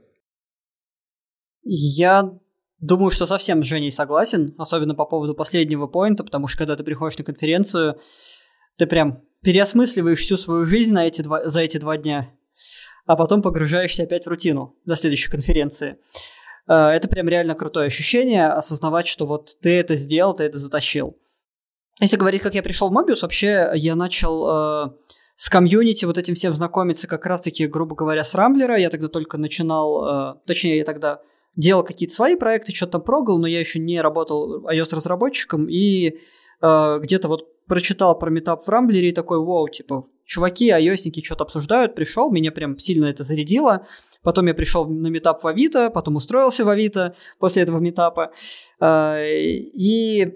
Я думаю, что совсем с Женей согласен, особенно по поводу последнего поинта, потому что когда ты приходишь на конференцию, ты прям переосмысливаешь всю свою жизнь на эти два, за эти два дня, а потом погружаешься опять в рутину до следующей конференции. Э, это прям реально крутое ощущение, осознавать, что вот ты это сделал, ты это затащил. Если говорить, как я пришел в Mobius, вообще я начал э, с комьюнити вот этим всем знакомиться как раз-таки, грубо говоря, с Рамблера. Я тогда только начинал, э, точнее, я тогда делал какие-то свои проекты, что-то там прогал, но я еще не работал iOS-разработчиком, и э, где-то вот прочитал про метап в Рамблере и такой, вау, типа, чуваки, айосники что-то обсуждают, пришел, меня прям сильно это зарядило. Потом я пришел на митап в Авито, потом устроился в Авито после этого митапа. А, и,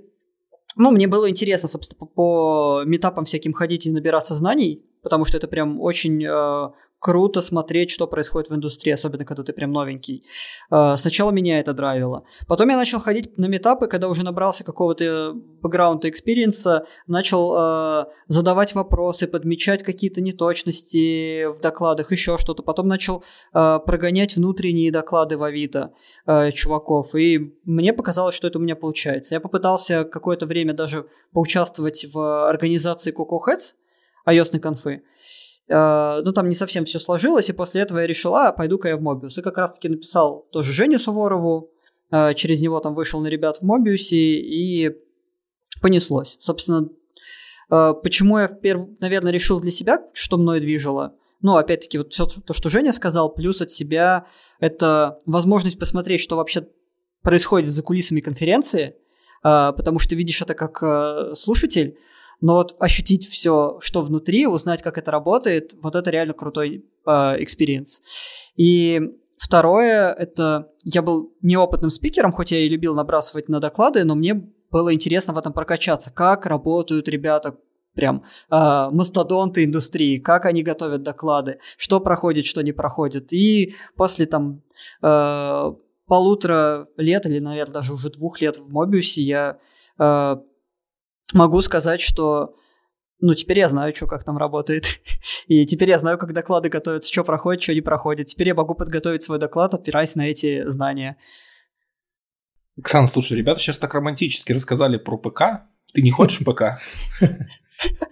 ну, мне было интересно, собственно, по, по митапам всяким ходить и набираться знаний, потому что это прям очень а, круто смотреть, что происходит в индустрии, особенно когда ты прям новенький. А, сначала меня это драйвило. Потом я начал ходить на митапы, когда уже набрался какого-то бэкграунда experience а, начал э, задавать вопросы, подмечать какие-то неточности в докладах, еще что-то. Потом начал э, прогонять внутренние доклады в Авито э, чуваков. И мне показалось, что это у меня получается. Я попытался какое-то время даже поучаствовать в организации Coco Heads, ios конфы. Э, ну, там не совсем все сложилось, и после этого я решил, а, пойду-ка я в Мобиус. И как раз-таки написал тоже Жене Суворову, э, через него там вышел на ребят в Мобиусе, и понеслось. Собственно, э, почему я, вперв... наверное, решил для себя, что мной движило, ну, опять-таки, вот все то, что Женя сказал, плюс от себя, это возможность посмотреть, что вообще происходит за кулисами конференции, потому что видишь это как слушатель, но вот ощутить все, что внутри, узнать, как это работает, вот это реально крутой experience. А, и второе, это я был неопытным спикером, хоть я и любил набрасывать на доклады, но мне было интересно в этом прокачаться, как работают ребята, прям э, мастодонты индустрии, как они готовят доклады, что проходит, что не проходит. И после там э, полутора лет или, наверное, даже уже двух лет в Мобиусе я э, могу сказать, что ну, теперь я знаю, что как там работает. И теперь я знаю, как доклады готовятся, что проходит, что не проходит. Теперь я могу подготовить свой доклад, опираясь на эти знания. Оксана, слушай, ребята сейчас так романтически рассказали про ПК. Ты не хочешь ПК?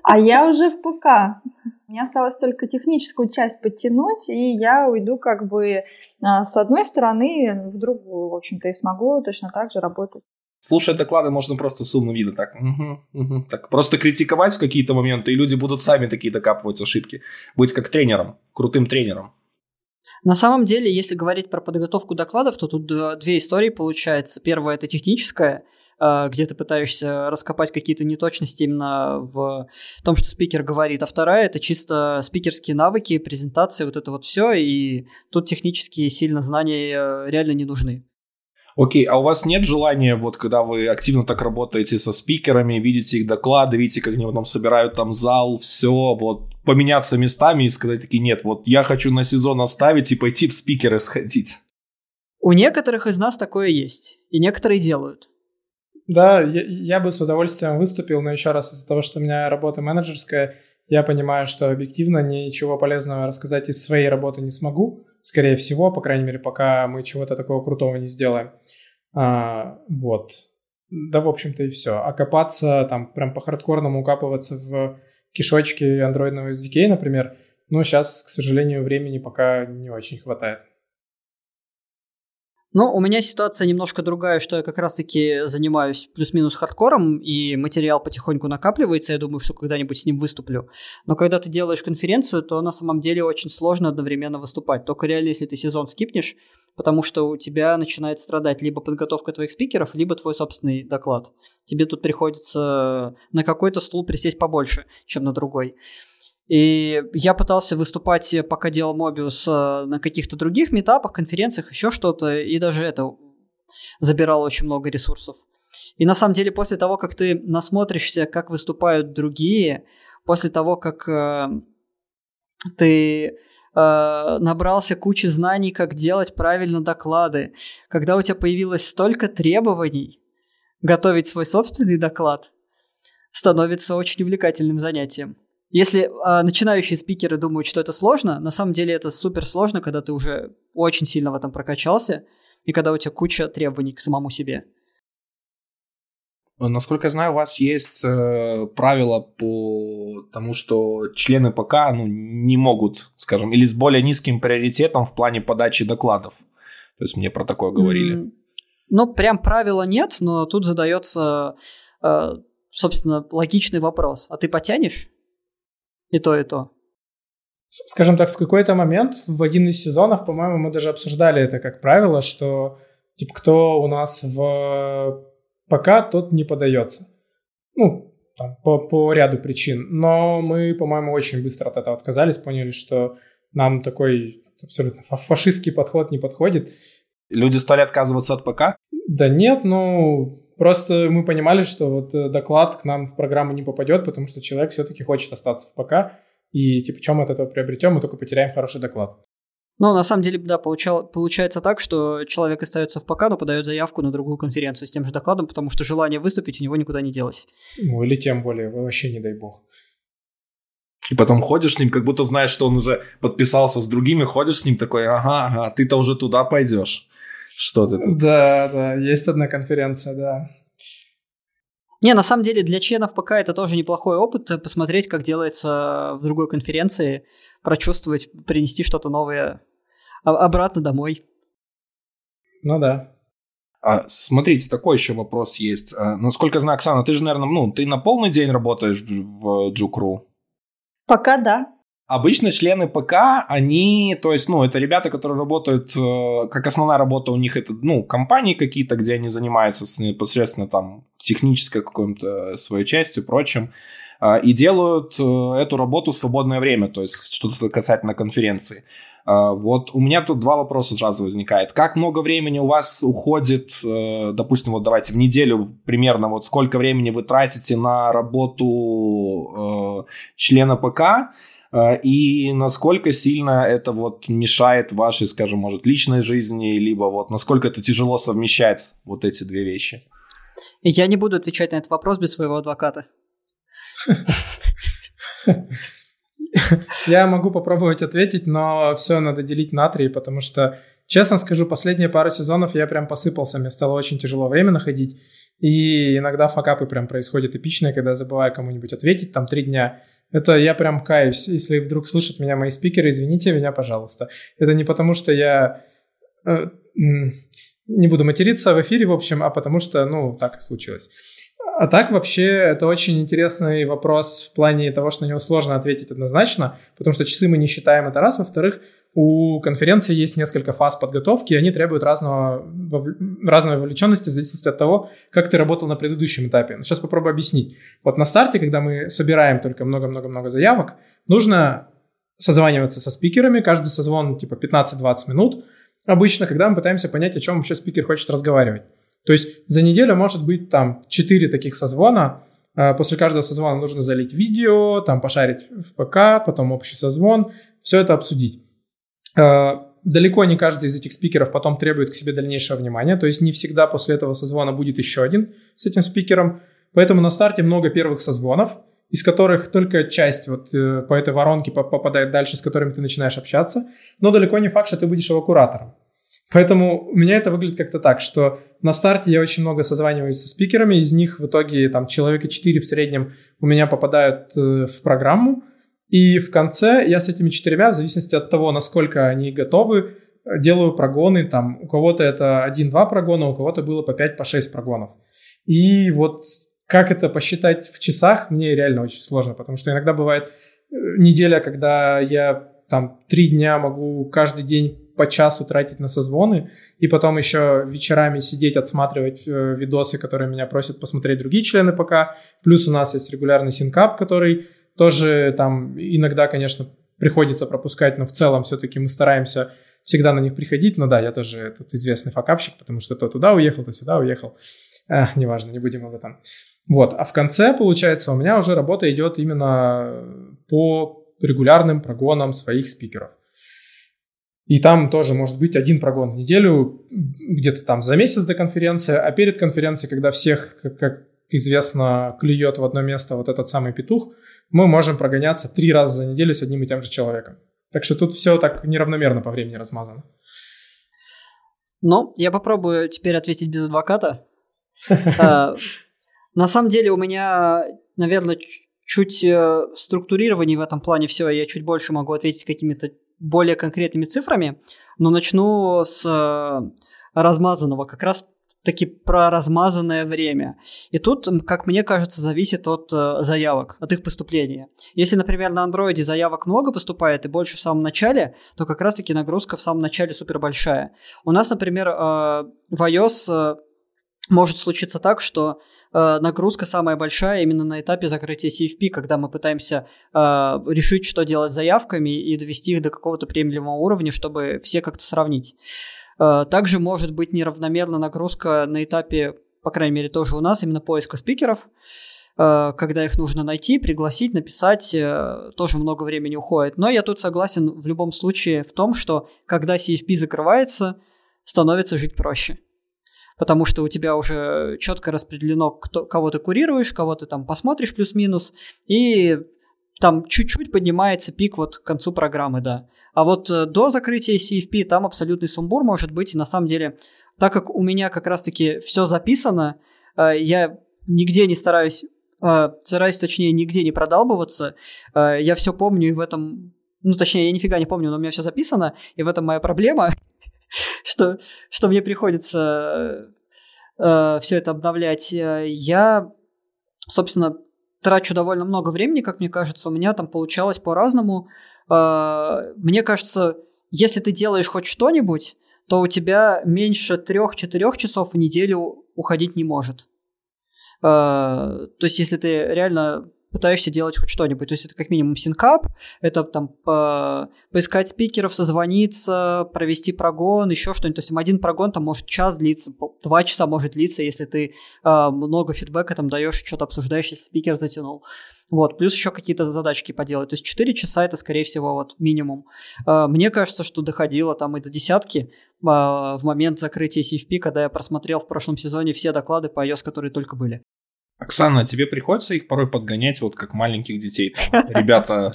А я уже в ПК. Мне осталось только техническую часть подтянуть, и я уйду как бы а, с одной стороны в другую, в общем-то, и смогу точно так же работать. Слушая доклады, можно просто с умным видом так, угу, угу, так просто критиковать в какие-то моменты, и люди будут сами такие докапывать ошибки. Быть как тренером, крутым тренером. На самом деле, если говорить про подготовку докладов, то тут две истории получается. Первая это техническая, а, где ты пытаешься раскопать какие-то неточности именно в том, что спикер говорит, а вторая это чисто спикерские навыки, презентации, вот это вот все, и тут технические сильно знания э, реально не нужны. Окей, а у вас нет желания, вот когда вы активно так работаете со спикерами, видите их доклады, видите, как они потом собирают там зал, все, вот поменяться местами и сказать такие, нет, вот я хочу на сезон оставить и пойти в спикеры сходить? У некоторых из нас такое есть, и некоторые делают. Да, я, я бы с удовольствием выступил, но еще раз из-за того, что у меня работа менеджерская, я понимаю, что объективно ничего полезного рассказать из своей работы не смогу, скорее всего, по крайней мере, пока мы чего-то такого крутого не сделаем. А, вот. Да, в общем-то, и все. А копаться, там, прям по-хардкорному укапываться в кишочке андроидного SDK, например, ну, сейчас, к сожалению, времени пока не очень хватает. Ну, у меня ситуация немножко другая, что я как раз-таки занимаюсь плюс-минус хардкором, и материал потихоньку накапливается, я думаю, что когда-нибудь с ним выступлю. Но когда ты делаешь конференцию, то на самом деле очень сложно одновременно выступать. Только реально, если ты сезон скипнешь, потому что у тебя начинает страдать либо подготовка твоих спикеров, либо твой собственный доклад. Тебе тут приходится на какой-то стул присесть побольше, чем на другой. И я пытался выступать, пока делал Мобиус, э, на каких-то других метапах, конференциях, еще что-то, и даже это забирало очень много ресурсов. И на самом деле после того, как ты насмотришься, как выступают другие, после того, как э, ты э, набрался кучи знаний, как делать правильно доклады, когда у тебя появилось столько требований готовить свой собственный доклад, становится очень увлекательным занятием. Если э, начинающие спикеры думают, что это сложно, на самом деле это супер сложно, когда ты уже очень сильно в этом прокачался и когда у тебя куча требований к самому себе. Насколько я знаю, у вас есть э, правила по тому, что члены ПК ну, не могут, скажем, или с более низким приоритетом в плане подачи докладов. То есть мне про такое говорили. Mm, ну, прям правила нет, но тут задается, э, собственно, логичный вопрос. А ты потянешь? И то, и то. Скажем так, в какой-то момент, в один из сезонов, по-моему, мы даже обсуждали это как правило, что типа кто у нас в ПК, тот не подается. Ну, там, по, по ряду причин. Но мы, по-моему, очень быстро от этого отказались, поняли, что нам такой абсолютно фашистский подход не подходит. Люди стали отказываться от ПК? Да нет, ну, Просто мы понимали, что вот э, доклад к нам в программу не попадет, потому что человек все-таки хочет остаться в ПК, и типа, чем мы от этого приобретем, мы только потеряем хороший доклад. Ну, на самом деле, да, получал, получается так, что человек остается в ПК, но подает заявку на другую конференцию с тем же докладом, потому что желание выступить у него никуда не делось. Ну, или тем более, вообще не дай бог. И потом ходишь с ним, как будто знаешь, что он уже подписался с другими, ходишь с ним такой, ага, ага, ты-то уже туда пойдешь. Что ты тут? Да, да, есть одна конференция, да. Не, на самом деле для членов ПК это тоже неплохой опыт, э, посмотреть, как делается в другой конференции, прочувствовать, принести что-то новое обратно домой. Ну да. А, смотрите, такой еще вопрос есть. А, насколько знаю, Оксана, ты же, наверное, ну, ты на полный день работаешь в Джукру? Пока да. Обычно члены ПК, они, то есть, ну, это ребята, которые работают, э, как основная работа у них это, ну, компании какие-то, где они занимаются непосредственно там технической какой-то своей частью, прочим, э, и делают э, эту работу в свободное время, то есть что-то касательно конференции. Вот у меня тут два вопроса сразу возникает. Как много времени у вас уходит, допустим, вот давайте в неделю примерно, вот сколько времени вы тратите на работу члена ПК, а, и насколько сильно это вот мешает вашей, скажем, может, личной жизни, либо вот насколько это тяжело совмещать вот эти две вещи? Я не буду отвечать на этот вопрос без своего адвоката. Я могу попробовать ответить, но все надо делить на три, потому что, честно скажу, последние пару сезонов я прям посыпался, мне стало очень тяжело время находить, и иногда факапы прям происходят эпичные, когда я забываю кому-нибудь ответить, там три дня, это я прям каюсь. Если вдруг слышат меня мои спикеры, извините меня, пожалуйста. Это не потому, что я э, не буду материться в эфире, в общем, а потому что, ну, так и случилось. А так вообще это очень интересный вопрос в плане того, что на него сложно ответить однозначно, потому что часы мы не считаем, это раз. Во-вторых, у конференции есть несколько фаз подготовки, и они требуют разного, разной вовлеченности в зависимости от того, как ты работал на предыдущем этапе. Сейчас попробую объяснить. Вот на старте, когда мы собираем только много-много-много заявок, нужно созваниваться со спикерами, каждый созвон типа 15-20 минут, обычно, когда мы пытаемся понять, о чем вообще спикер хочет разговаривать. То есть за неделю может быть там 4 таких созвона. А, после каждого созвона нужно залить видео, там пошарить в ПК, потом общий созвон, все это обсудить. А, далеко не каждый из этих спикеров потом требует к себе дальнейшего внимания, то есть не всегда после этого созвона будет еще один с этим спикером. Поэтому на старте много первых созвонов, из которых только часть вот э, по этой воронке попадает дальше, с которыми ты начинаешь общаться, но далеко не факт, что ты будешь его куратором. Поэтому у меня это выглядит как-то так, что на старте я очень много созваниваюсь со спикерами, из них в итоге там человека 4 в среднем у меня попадают э, в программу, и в конце я с этими четырьмя, в зависимости от того, насколько они готовы, делаю прогоны, там у кого-то это 1-2 прогона, у кого-то было по 5, по 6 прогонов. И вот как это посчитать в часах, мне реально очень сложно, потому что иногда бывает э, неделя, когда я там три дня могу каждый день по часу тратить на созвоны, и потом еще вечерами сидеть, отсматривать э, видосы, которые меня просят посмотреть другие члены ПК. Плюс у нас есть регулярный синкап, который тоже там иногда, конечно, приходится пропускать, но в целом все-таки мы стараемся всегда на них приходить. Но да, я тоже этот известный факапщик, потому что то туда уехал, то сюда уехал. А, неважно, не будем об этом. Вот, а в конце, получается, у меня уже работа идет именно по регулярным прогонам своих спикеров. И там тоже может быть один прогон в неделю, где-то там за месяц до конференции, а перед конференцией, когда всех, как, как известно, клюет в одно место вот этот самый петух, мы можем прогоняться три раза за неделю с одним и тем же человеком. Так что тут все так неравномерно по времени размазано. Ну, я попробую теперь ответить без адвоката. А, на самом деле у меня, наверное, чуть э, структурирование в этом плане все, я чуть больше могу ответить какими-то более конкретными цифрами, но начну с э, размазанного, как раз таки про размазанное время. И тут, как мне кажется, зависит от э, заявок, от их поступления. Если, например, на андроиде заявок много поступает и больше в самом начале, то как раз-таки нагрузка в самом начале супер большая. У нас, например, э, в iOS э, может случиться так, что э, нагрузка самая большая именно на этапе закрытия CFP, когда мы пытаемся э, решить, что делать с заявками и довести их до какого-то приемлемого уровня, чтобы все как-то сравнить. Э, также может быть неравномерна нагрузка на этапе, по крайней мере, тоже у нас, именно поиска спикеров, э, когда их нужно найти, пригласить, написать, э, тоже много времени уходит. Но я тут согласен в любом случае в том, что когда CFP закрывается, становится жить проще потому что у тебя уже четко распределено, кто, кого ты курируешь, кого ты там посмотришь плюс-минус, и там чуть-чуть поднимается пик вот к концу программы, да. А вот э, до закрытия CFP там абсолютный сумбур может быть, и на самом деле, так как у меня как раз-таки все записано, э, я нигде не стараюсь, э, стараюсь точнее нигде не продалбываться, я все помню и в этом, ну точнее я нифига не помню, но у меня все записано, и в этом моя проблема, что, что мне приходится э, все это обновлять. Я, собственно, трачу довольно много времени, как мне кажется. У меня там получалось по-разному. Э, мне кажется, если ты делаешь хоть что-нибудь, то у тебя меньше 3-4 часов в неделю уходить не может. Э, то есть, если ты реально пытаешься делать хоть что-нибудь. То есть это как минимум синкап, это там по, поискать спикеров, созвониться, провести прогон, еще что-нибудь. То есть один прогон там может час длиться, два часа может длиться, если ты э, много фидбэка там даешь, что-то обсуждаешь, если спикер затянул. Вот, плюс еще какие-то задачки поделать. То есть 4 часа это, скорее всего, вот минимум. Э, мне кажется, что доходило там и до десятки э, в момент закрытия CFP, когда я просмотрел в прошлом сезоне все доклады по iOS, которые только были. Оксана, тебе приходится их порой подгонять, вот как маленьких детей? Там, Ребята,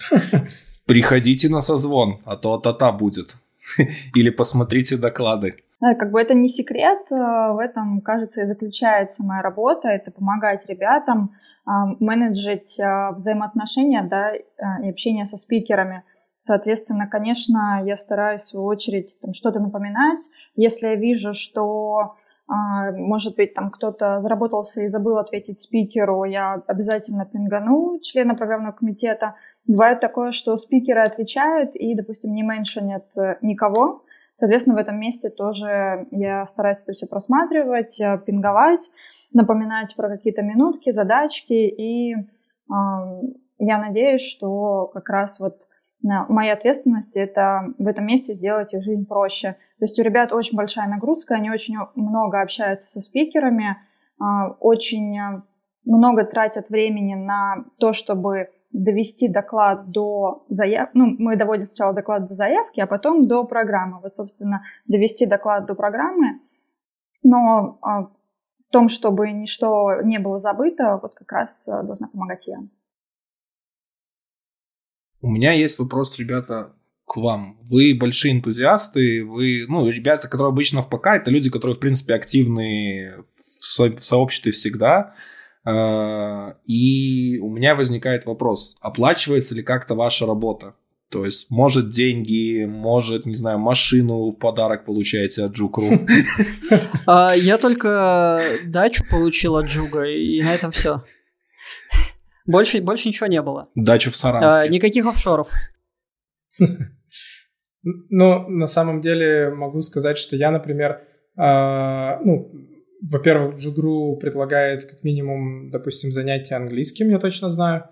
приходите на созвон, а то та-та будет. Или посмотрите доклады. Как бы это не секрет, э, в этом, кажется, и заключается моя работа, это помогать ребятам э, менеджить э, взаимоотношения да, и общение со спикерами. Соответственно, конечно, я стараюсь в свою очередь что-то напоминать. Если я вижу, что может быть, там кто-то заработался и забыл ответить спикеру, я обязательно пингану члена программного комитета. Бывает такое, что спикеры отвечают и, допустим, не меньшинят э, никого. Соответственно, в этом месте тоже я стараюсь это все просматривать, э, пинговать, напоминать про какие-то минутки, задачки. И э, я надеюсь, что как раз вот моя ответственность это в этом месте сделать их жизнь проще. То есть у ребят очень большая нагрузка, они очень много общаются со спикерами, а, очень много тратят времени на то, чтобы довести доклад до заявки. Ну, мы доводим сначала доклад до заявки, а потом до программы. Вот, собственно, довести доклад до программы. Но а, в том, чтобы ничто не было забыто, вот как раз а, должна помогать я. У меня есть вопрос, ребята, к вам. Вы большие энтузиасты, вы, ну, ребята, которые обычно в ПК, это люди, которые, в принципе, активны в, со- сообществе всегда. А, и у меня возникает вопрос, оплачивается ли как-то ваша работа? То есть, может, деньги, может, не знаю, машину в подарок получаете от Джукру. А, я только дачу получил от Джуга, и на этом все. Больше, больше ничего не было. Дачу в Саранске. А, никаких офшоров. Ну, на самом деле могу сказать, что я, например, а, ну, во-первых, Джугру предлагает как минимум, допустим, занятия английским, я точно знаю.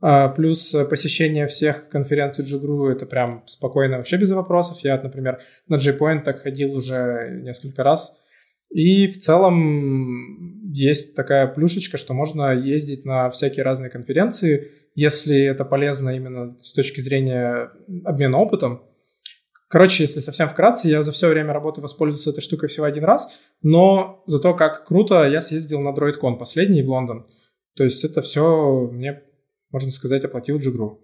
А, плюс посещение всех конференций Джугру это прям спокойно, вообще без вопросов. Я, например, на JPoint так ходил уже несколько раз. И в целом есть такая плюшечка, что можно ездить на всякие разные конференции, если это полезно именно с точки зрения обмена опытом. Короче, если совсем вкратце, я за все время работы воспользовался этой штукой всего один раз, но зато как круто, я съездил на DroidCon последний в Лондон. То есть это все мне, можно сказать, оплатил Джигру.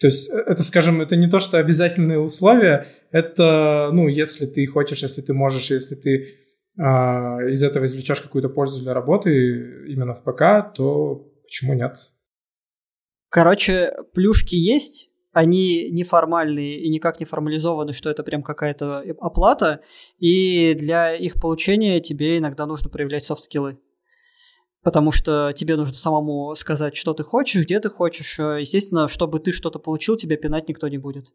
То есть э, это, скажем, это не то, что обязательные условия, это, ну, если ты хочешь, если ты можешь, если ты из этого извлечешь какую-то пользу для работы именно в ПК, то почему нет? Короче, плюшки есть, они неформальные и никак не формализованы, что это прям какая-то оплата, и для их получения тебе иногда нужно проявлять софт-скиллы. Потому что тебе нужно самому сказать, что ты хочешь, где ты хочешь. Естественно, чтобы ты что-то получил, тебе пинать никто не будет.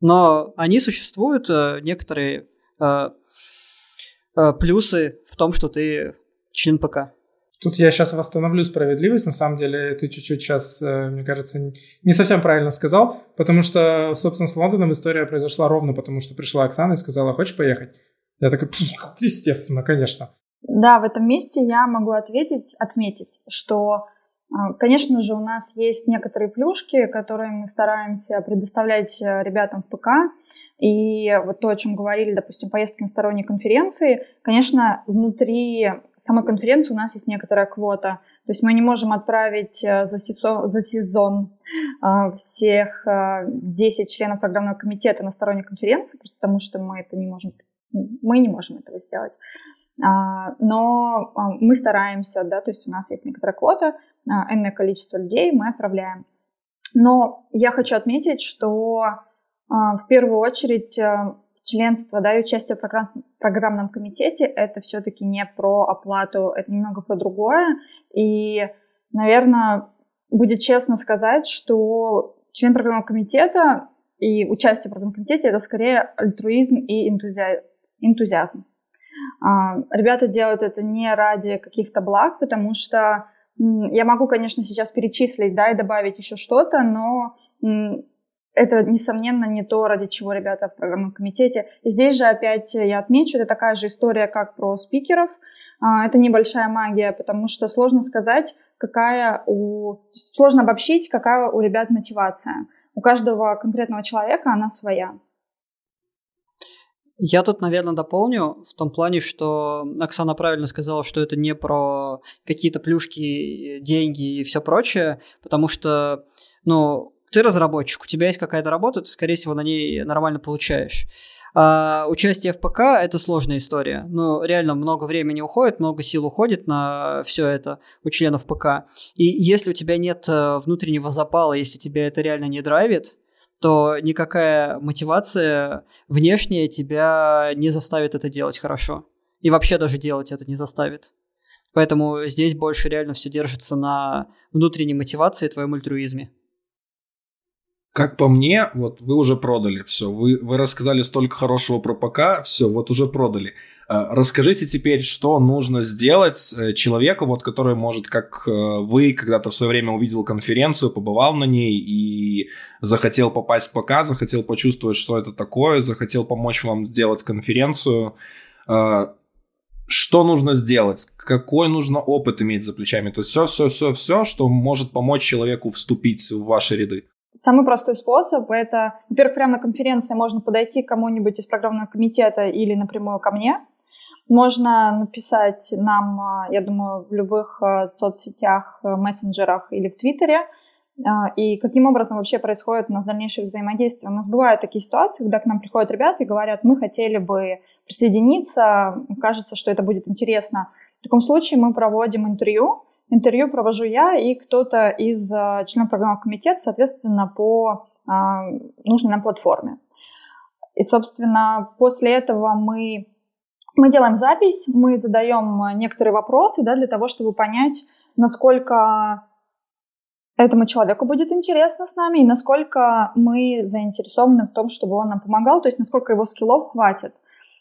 Но они существуют, э, некоторые плюсы в том, что ты член ПК. Тут я сейчас восстановлю справедливость. На самом деле, ты чуть-чуть сейчас, э, мне кажется, не совсем правильно сказал, потому что, собственно, с Лондоном история произошла ровно потому, что пришла Оксана и сказала, хочешь поехать? Я такой, естественно, конечно. Да, в этом месте я могу ответить, отметить, что, э, конечно же, у нас есть некоторые плюшки, которые мы стараемся предоставлять э, ребятам в ПК, и вот то, о чем говорили, допустим, поездки на сторонние конференции, конечно, внутри самой конференции у нас есть некоторая квота. То есть мы не можем отправить э, за сезон, за сезон э, всех 10 э, членов программного комитета на сторонние конференции, потому что мы это не можем, мы не можем этого сделать. А, но мы стараемся, да, то есть у нас есть некоторая квота, энное количество людей мы отправляем. Но я хочу отметить, что в первую очередь членство, да, и участие в программ, программном комитете, это все-таки не про оплату, это немного про другое. И, наверное, будет честно сказать, что член программного комитета и участие в программном комитете это скорее альтруизм и энтузиазм. А, ребята делают это не ради каких-то благ, потому что я могу, конечно, сейчас перечислить, да, и добавить еще что-то, но это, несомненно, не то, ради чего ребята в программном комитете. И здесь же опять я отмечу, это такая же история, как про спикеров. А, это небольшая магия, потому что сложно сказать, какая у... Сложно обобщить, какая у ребят мотивация. У каждого конкретного человека она своя. Я тут, наверное, дополню в том плане, что Оксана правильно сказала, что это не про какие-то плюшки, деньги и все прочее, потому что, ну, ты разработчик, у тебя есть какая-то работа, ты, скорее всего, на ней нормально получаешь. А участие в ПК – это сложная история. Ну, реально много времени уходит, много сил уходит на все это у членов ПК. И если у тебя нет э, внутреннего запала, если тебя это реально не драйвит, то никакая мотивация внешняя тебя не заставит это делать хорошо. И вообще даже делать это не заставит. Поэтому здесь больше реально все держится на внутренней мотивации и твоем альтруизме. Как по мне, вот вы уже продали все. Вы, вы рассказали столько хорошего про ПК, все, вот уже продали. А, расскажите теперь, что нужно сделать э, человеку, вот, который, может, как э, вы когда-то в свое время увидел конференцию, побывал на ней и захотел попасть в ПК, захотел почувствовать, что это такое, захотел помочь вам сделать конференцию. А, что нужно сделать? Какой нужно опыт иметь за плечами? То есть все, все, все, все, что может помочь человеку вступить в ваши ряды. Самый простой способ – это, во-первых, прямо на конференции можно подойти к кому-нибудь из программного комитета или напрямую ко мне. Можно написать нам, а, я думаю, в любых а, соцсетях, а, мессенджерах или в Твиттере. И каким образом вообще происходит у нас дальнейшее взаимодействие. У нас бывают такие ситуации, когда к нам приходят ребята и говорят, мы хотели бы присоединиться, кажется, что это будет интересно. В таком случае мы проводим интервью, интервью провожу я и кто-то из э, членов программного комитета, соответственно, по нужной нам платформе. И, собственно, после этого мы, мы делаем запись, мы задаем некоторые вопросы да, для того, чтобы понять, насколько этому человеку будет интересно с нами и насколько мы заинтересованы в том, чтобы он нам помогал, то есть насколько его скиллов хватит.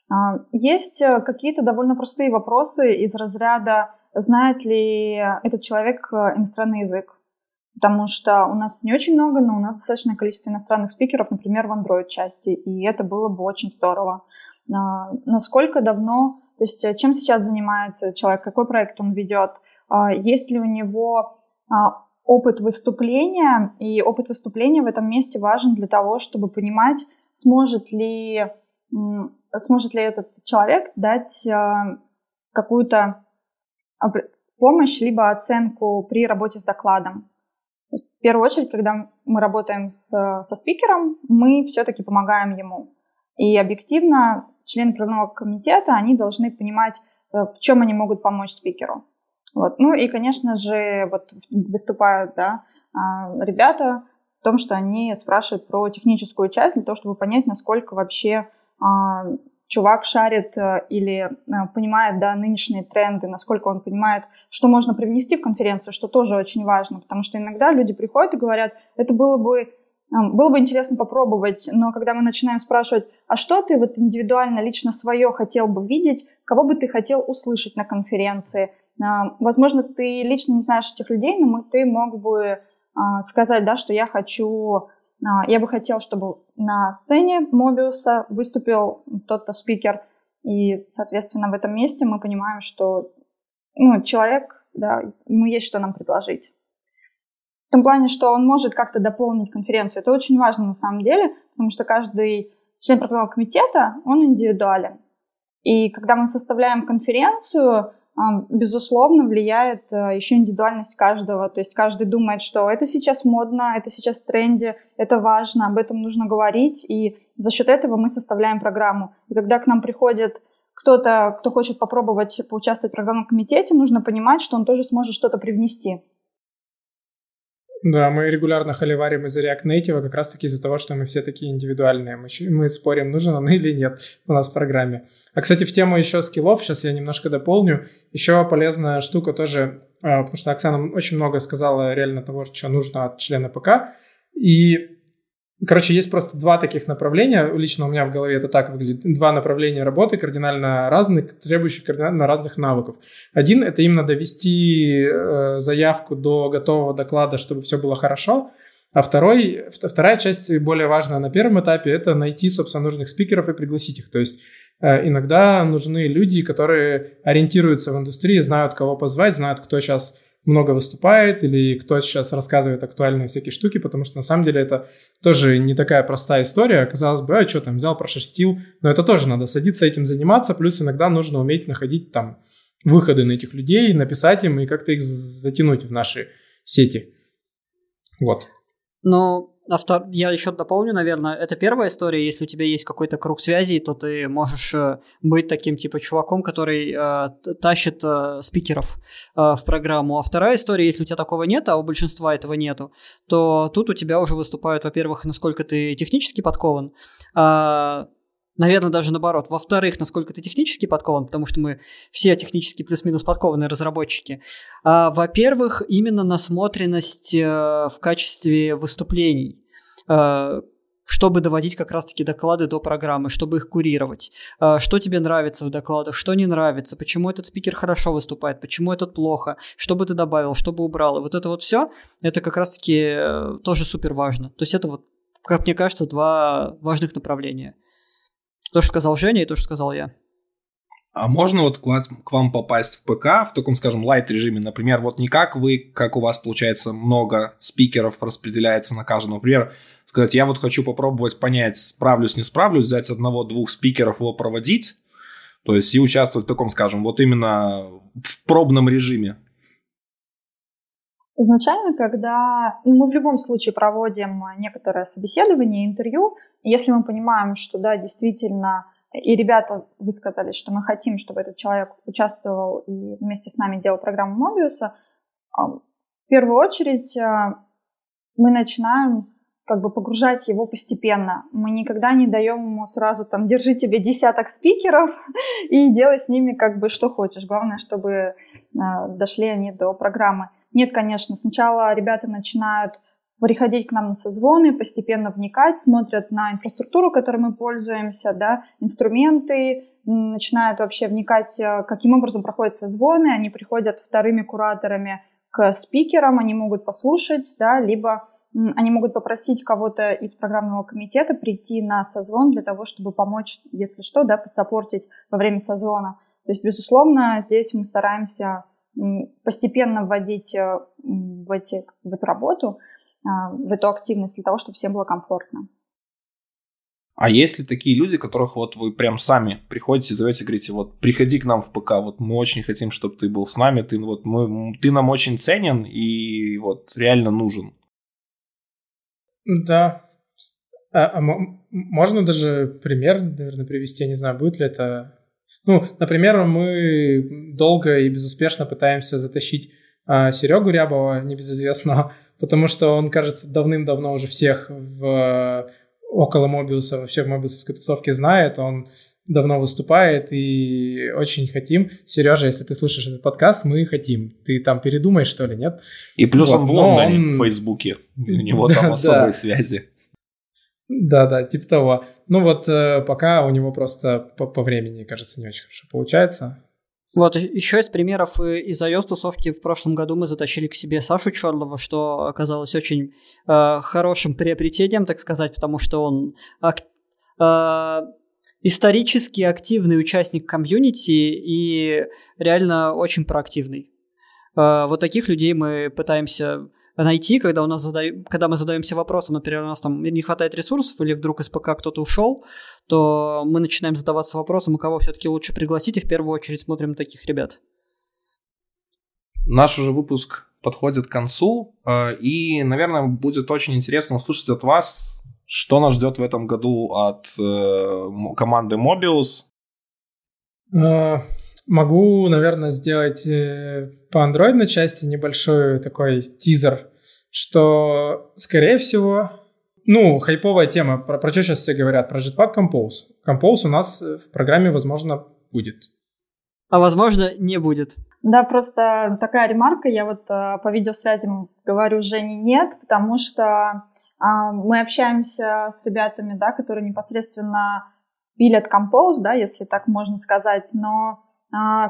А, есть э, какие-то довольно простые вопросы из разряда, знает ли этот человек э, иностранный язык, потому что у нас не очень много, но у нас достаточное количество иностранных спикеров, например, в Android-части, и это было бы очень здорово. А, насколько давно, то есть э, чем сейчас занимается человек, какой проект он ведет, а, есть ли у него опыт выступления, и опыт выступления в этом месте важен для того, чтобы понимать, сможет ли сможет ли этот человек дать э, какую-то помощь либо оценку при работе с докладом. В первую очередь, когда мы работаем с, со спикером, мы все-таки помогаем ему. И объективно члены правного комитета, они должны понимать, э, в чем они могут помочь спикеру. Вот. Ну и, конечно же, вот выступают да, а, ребята в том, что они спрашивают про техническую часть для того, чтобы понять, насколько вообще а, чувак шарит э, или э, понимает да, нынешние тренды, насколько он понимает, что можно привнести в конференцию, что тоже очень важно, потому что иногда люди приходят и говорят, это было бы, э, было бы интересно попробовать, но когда мы начинаем спрашивать, а что ты вот индивидуально, лично свое хотел бы видеть, кого бы ты хотел услышать на конференции, возможно, ты лично не знаешь этих людей, но ты мог бы сказать, да, что я хочу я бы хотел, чтобы на сцене Мобиуса выступил тот-то спикер, и, соответственно, в этом месте мы понимаем, что ну, человек, да, ему есть что нам предложить. В том плане, что он может как-то дополнить конференцию. Это очень важно на самом деле, потому что каждый член программного комитета, он индивидуален. И когда мы составляем конференцию, безусловно, влияет э, еще индивидуальность каждого. То есть каждый думает, что это сейчас модно, это сейчас в тренде, это важно, об этом нужно говорить. И за счет этого мы составляем программу. И когда к нам приходит кто-то, кто хочет попробовать поучаствовать в программном комитете, нужно понимать, что он тоже сможет что-то привнести. Да, мы регулярно холиварим из-за React Native как раз-таки из-за того, что мы все такие индивидуальные. Мы, мы спорим, нужен он или нет у нас в программе. А, кстати, в тему еще скиллов, сейчас я немножко дополню. Еще полезная штука тоже, а, потому что Оксана очень много сказала реально того, что нужно от члена ПК. И Короче, есть просто два таких направления. Лично у меня в голове это так выглядит. Два направления работы кардинально разных, требующих кардинально разных навыков. Один – это именно довести э, заявку до готового доклада, чтобы все было хорошо. А второй, вторая часть, более важная на первом этапе, это найти, собственно, нужных спикеров и пригласить их. То есть э, иногда нужны люди, которые ориентируются в индустрии, знают, кого позвать, знают, кто сейчас много выступает или кто сейчас рассказывает актуальные всякие штуки, потому что на самом деле это тоже не такая простая история. Казалось бы, а что там взял, прошерстил, но это тоже надо садиться этим заниматься, плюс иногда нужно уметь находить там выходы на этих людей, написать им и как-то их затянуть в наши сети. Вот. Ну, Автор... Я еще дополню, наверное, это первая история. Если у тебя есть какой-то круг связей, то ты можешь э, быть таким типа чуваком, который э, тащит э, спикеров э, в программу. А вторая история, если у тебя такого нет, а у большинства этого нету, то тут у тебя уже выступают, во-первых, насколько ты технически подкован, э, Наверное, даже наоборот. Во-вторых, насколько ты технически подкован, потому что мы все технически плюс-минус подкованные разработчики. А, во-первых, именно насмотренность э, в качестве выступлений э, чтобы доводить как раз-таки доклады до программы, чтобы их курировать. Э, что тебе нравится в докладах, что не нравится, почему этот спикер хорошо выступает, почему этот плохо, что бы ты добавил, что бы убрал. И вот это вот все, это как раз-таки тоже супер важно. То есть это вот, как мне кажется, два важных направления – то, что сказал Женя, и то, что сказал я. А можно вот к, вас, к вам попасть в ПК в таком, скажем, лайт режиме, например, вот не как вы, как у вас получается много спикеров распределяется на каждого, например, сказать, я вот хочу попробовать понять, справлюсь, не справлюсь, взять одного-двух спикеров его проводить, то есть и участвовать в таком, скажем, вот именно в пробном режиме. Изначально, когда ну, мы в любом случае проводим некоторое собеседование, интервью, если мы понимаем, что да, действительно, и ребята высказали, что мы хотим, чтобы этот человек участвовал и вместе с нами делал программу Мобиуса, В первую очередь мы начинаем как бы погружать его постепенно. Мы никогда не даем ему сразу там держи тебе десяток спикеров и делай с ними как бы что хочешь. Главное, чтобы э, дошли они до программы. Нет, конечно, сначала ребята начинают приходить к нам на созвоны, постепенно вникать, смотрят на инфраструктуру, которой мы пользуемся, да, инструменты, начинают вообще вникать, э, каким образом проходят созвоны, они приходят вторыми кураторами к спикерам, они могут послушать, да, либо они могут попросить кого-то из программного комитета прийти на созвон для того, чтобы помочь, если что, да, посопортить во время созвона. То есть, безусловно, здесь мы стараемся постепенно вводить э, в, эти, в эту работу, в эту активность для того, чтобы всем было комфортно. А есть ли такие люди, которых вот вы прям сами приходите, зовете, говорите, вот приходи к нам в ПК, вот мы очень хотим, чтобы ты был с нами, ты, вот, мы, ты нам очень ценен и вот реально нужен. Да. А, а можно даже пример, наверное, привести, я не знаю, будет ли это... Ну, например, мы долго и безуспешно пытаемся затащить а, Серегу Рябова, небезызвестного, потому что он, кажется, давным-давно уже всех в около Мобиуса, вообще в Мобиусовской тусовке знает, он давно выступает и очень хотим. Сережа, если ты слушаешь этот подкаст, мы хотим. Ты там передумаешь, что ли, нет? И плюс вот, он в Лондоне, он... в Фейсбуке. У него там особые да. связи. Да-да, типа того. Ну вот э, пока у него просто по, по времени, кажется, не очень хорошо получается. Вот еще из примеров из iOS тусовки в прошлом году мы затащили к себе Сашу Чорлова, что оказалось очень э, хорошим приобретением, так сказать, потому что он ак- э, исторически активный участник комьюнити и реально очень проактивный. Э, вот таких людей мы пытаемся найти, когда, у нас задаем, когда мы задаемся вопросом, например, у нас там не хватает ресурсов или вдруг из ПК кто-то ушел, то мы начинаем задаваться вопросом, у кого все-таки лучше пригласить, и в первую очередь смотрим таких ребят. Наш уже выпуск подходит к концу, э, и, наверное, будет очень интересно услышать от вас, что нас ждет в этом году от э, команды Mobius. Э, могу, наверное, сделать по андроидной части небольшой такой тизер, что, скорее всего, ну, хайповая тема, про, про что сейчас все говорят, про Jetpack Compose. Compose у нас в программе, возможно, будет. А возможно, не будет. Да, просто такая ремарка, я вот э, по видеосвязи говорю Жене нет, потому что э, мы общаемся с ребятами, да, которые непосредственно пилят Compose, да, если так можно сказать, но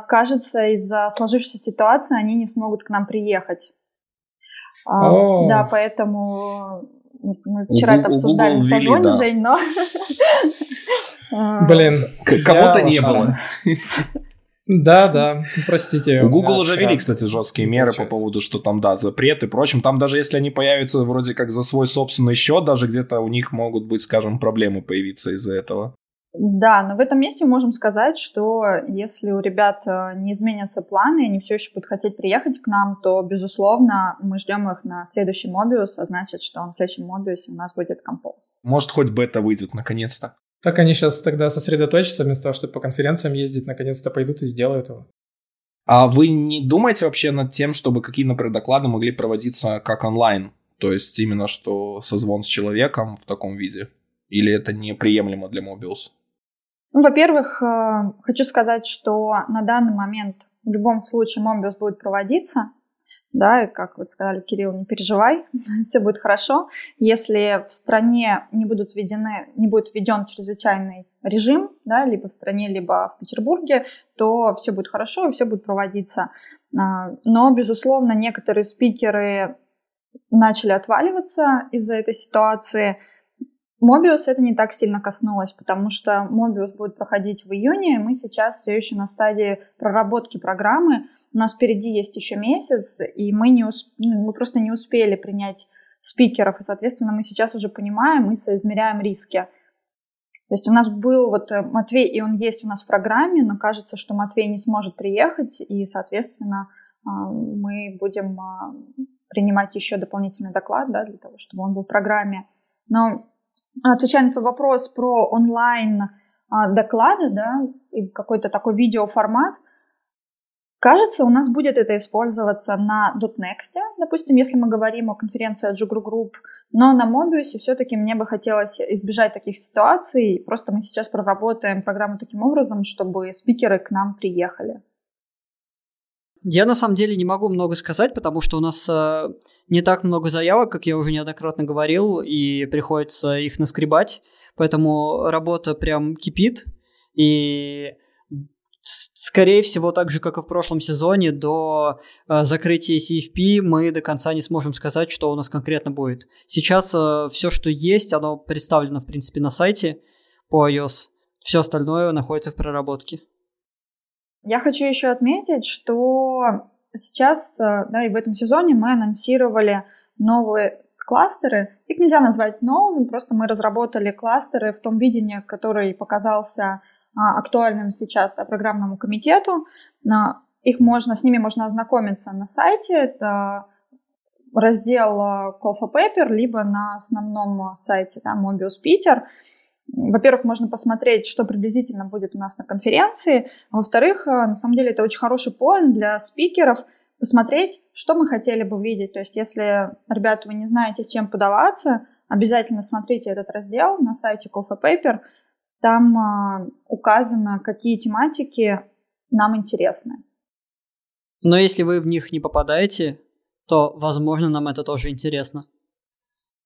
кажется, из-за сложившейся ситуации они не смогут к нам приехать. Oh. Да, поэтому мы вчера это обсуждали на созвоне, да. Жень, но... Блин. Кого-то не было. Да, да, простите. У Google уже ввели, кстати, жесткие меры по поводу, что там, да, запреты и прочим. Там даже если они появятся вроде как за свой собственный счет, даже где-то у них могут быть, скажем, проблемы появиться из-за этого. Да, но в этом месте мы можем сказать, что если у ребят э, не изменятся планы, и они все еще будут хотеть приехать к нам, то, безусловно, мы ждем их на следующий Мобиус, а значит, что на следующем Мобиусе у нас будет Compose. Может, хоть бета выйдет наконец-то. Так они сейчас тогда сосредоточатся, вместо того, чтобы по конференциям ездить, наконец-то пойдут и сделают его. А вы не думаете вообще над тем, чтобы какие, например, доклады могли проводиться как онлайн? То есть именно что созвон с человеком в таком виде? Или это неприемлемо для Mobius? Ну, во-первых, э, хочу сказать, что на данный момент в любом случае Mobius будет проводиться. Да, и как вы сказали, Кирилл, не переживай, все будет хорошо. Если в стране не, будут введены, не будет введен чрезвычайный режим, да, либо в стране, либо в Петербурге, то все будет хорошо и все будет проводиться. А, но, безусловно, некоторые спикеры начали отваливаться из-за этой ситуации – Mobius это не так сильно коснулось, потому что Mobius будет проходить в июне, мы сейчас все еще на стадии проработки программы, у нас впереди есть еще месяц, и мы, не усп... Ну, мы просто не успели принять спикеров, и, соответственно, мы сейчас уже понимаем, мы соизмеряем риски. То есть у нас был вот э, Матвей, и он есть у нас в программе, но кажется, что Матвей не сможет приехать, и, соответственно, а, мы будем а, принимать еще дополнительный доклад да, для того, чтобы он был в программе. Но Отвечая на твой вопрос про онлайн а, доклады, да, и какой-то такой видеоформат, Кажется, у нас будет это использоваться на .next, допустим, если мы говорим о конференции от Jugru Group, но на Mobius все-таки мне бы хотелось избежать таких ситуаций. Просто мы сейчас проработаем программу таким образом, чтобы спикеры к нам приехали. Я на самом деле не могу много сказать, потому что у нас э, не так много заявок, как я уже неоднократно говорил, и приходится их наскребать. Поэтому работа прям кипит. И скорее всего, так же, как и в прошлом сезоне, до э, закрытия CFP мы до конца не сможем сказать, что у нас конкретно будет. Сейчас э, все, что есть, оно представлено, в принципе, на сайте по iOS. Все остальное находится в проработке. Я хочу еще отметить, что сейчас, э, да, и в этом сезоне мы анонсировали новые кластеры. Их нельзя назвать новыми, просто мы разработали кластеры в том видении, который показался а, актуальным сейчас да, программному комитету. Их можно, с ними можно ознакомиться на сайте. Это раздел а, Call for Paper, либо на основном сайте да, Mobius Peter. Во-первых, можно посмотреть, что приблизительно будет у нас на конференции. Во-вторых, на самом деле это очень хороший поинт для спикеров посмотреть, что мы хотели бы видеть. То есть, если, ребята, вы не знаете, с чем подаваться, обязательно смотрите этот раздел на сайте for Paper. Там а, указано, какие тематики нам интересны. Но если вы в них не попадаете, то, возможно, нам это тоже интересно.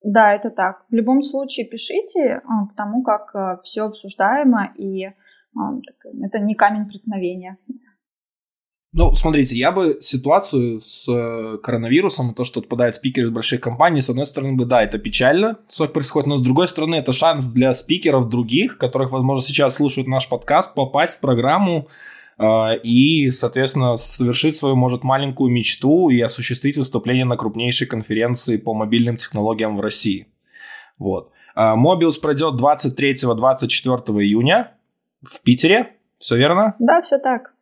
Да, это так. В любом случае пишите, а, потому как а, все обсуждаемо, и это не камень преткновения. Ну, смотрите, я бы ситуацию с э, коронавирусом, то, что отпадают спикеры из больших компаний, с одной стороны, бы, да, это печально, что происходит, но с другой стороны, это шанс для спикеров других, которых, возможно, сейчас слушают наш подкаст, попасть в программу и, соответственно, совершить свою, может, маленькую мечту и осуществить выступление на крупнейшей конференции по мобильным технологиям в России. Вот. Мобиус э, пройдет 23-24 июня в Питере, все верно? Да, все так.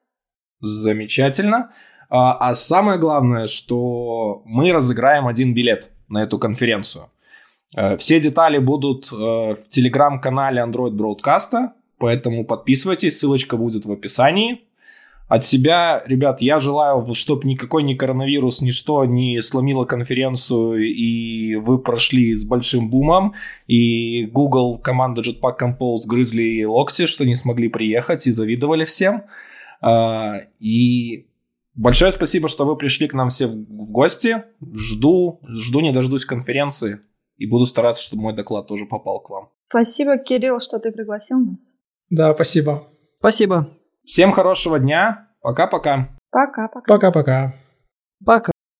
Замечательно. А, а самое главное, что мы разыграем один билет на эту конференцию. Все детали будут в телеграм-канале Android Broadcast, поэтому подписывайтесь, ссылочка будет в описании. От себя, ребят, я желаю, чтобы никакой ни коронавирус, ничто не сломило конференцию, и вы прошли с большим бумом, и Google, команда Jetpack Compose грызли локти, что не смогли приехать и завидовали всем. А, и большое спасибо, что вы пришли к нам все в гости. Жду, жду не дождусь конференции и буду стараться, чтобы мой доклад тоже попал к вам. Спасибо, Кирилл, что ты пригласил нас. Да, спасибо. Спасибо. Всем хорошего дня. Пока-пока. Пока-пока. Пока-пока. Пока.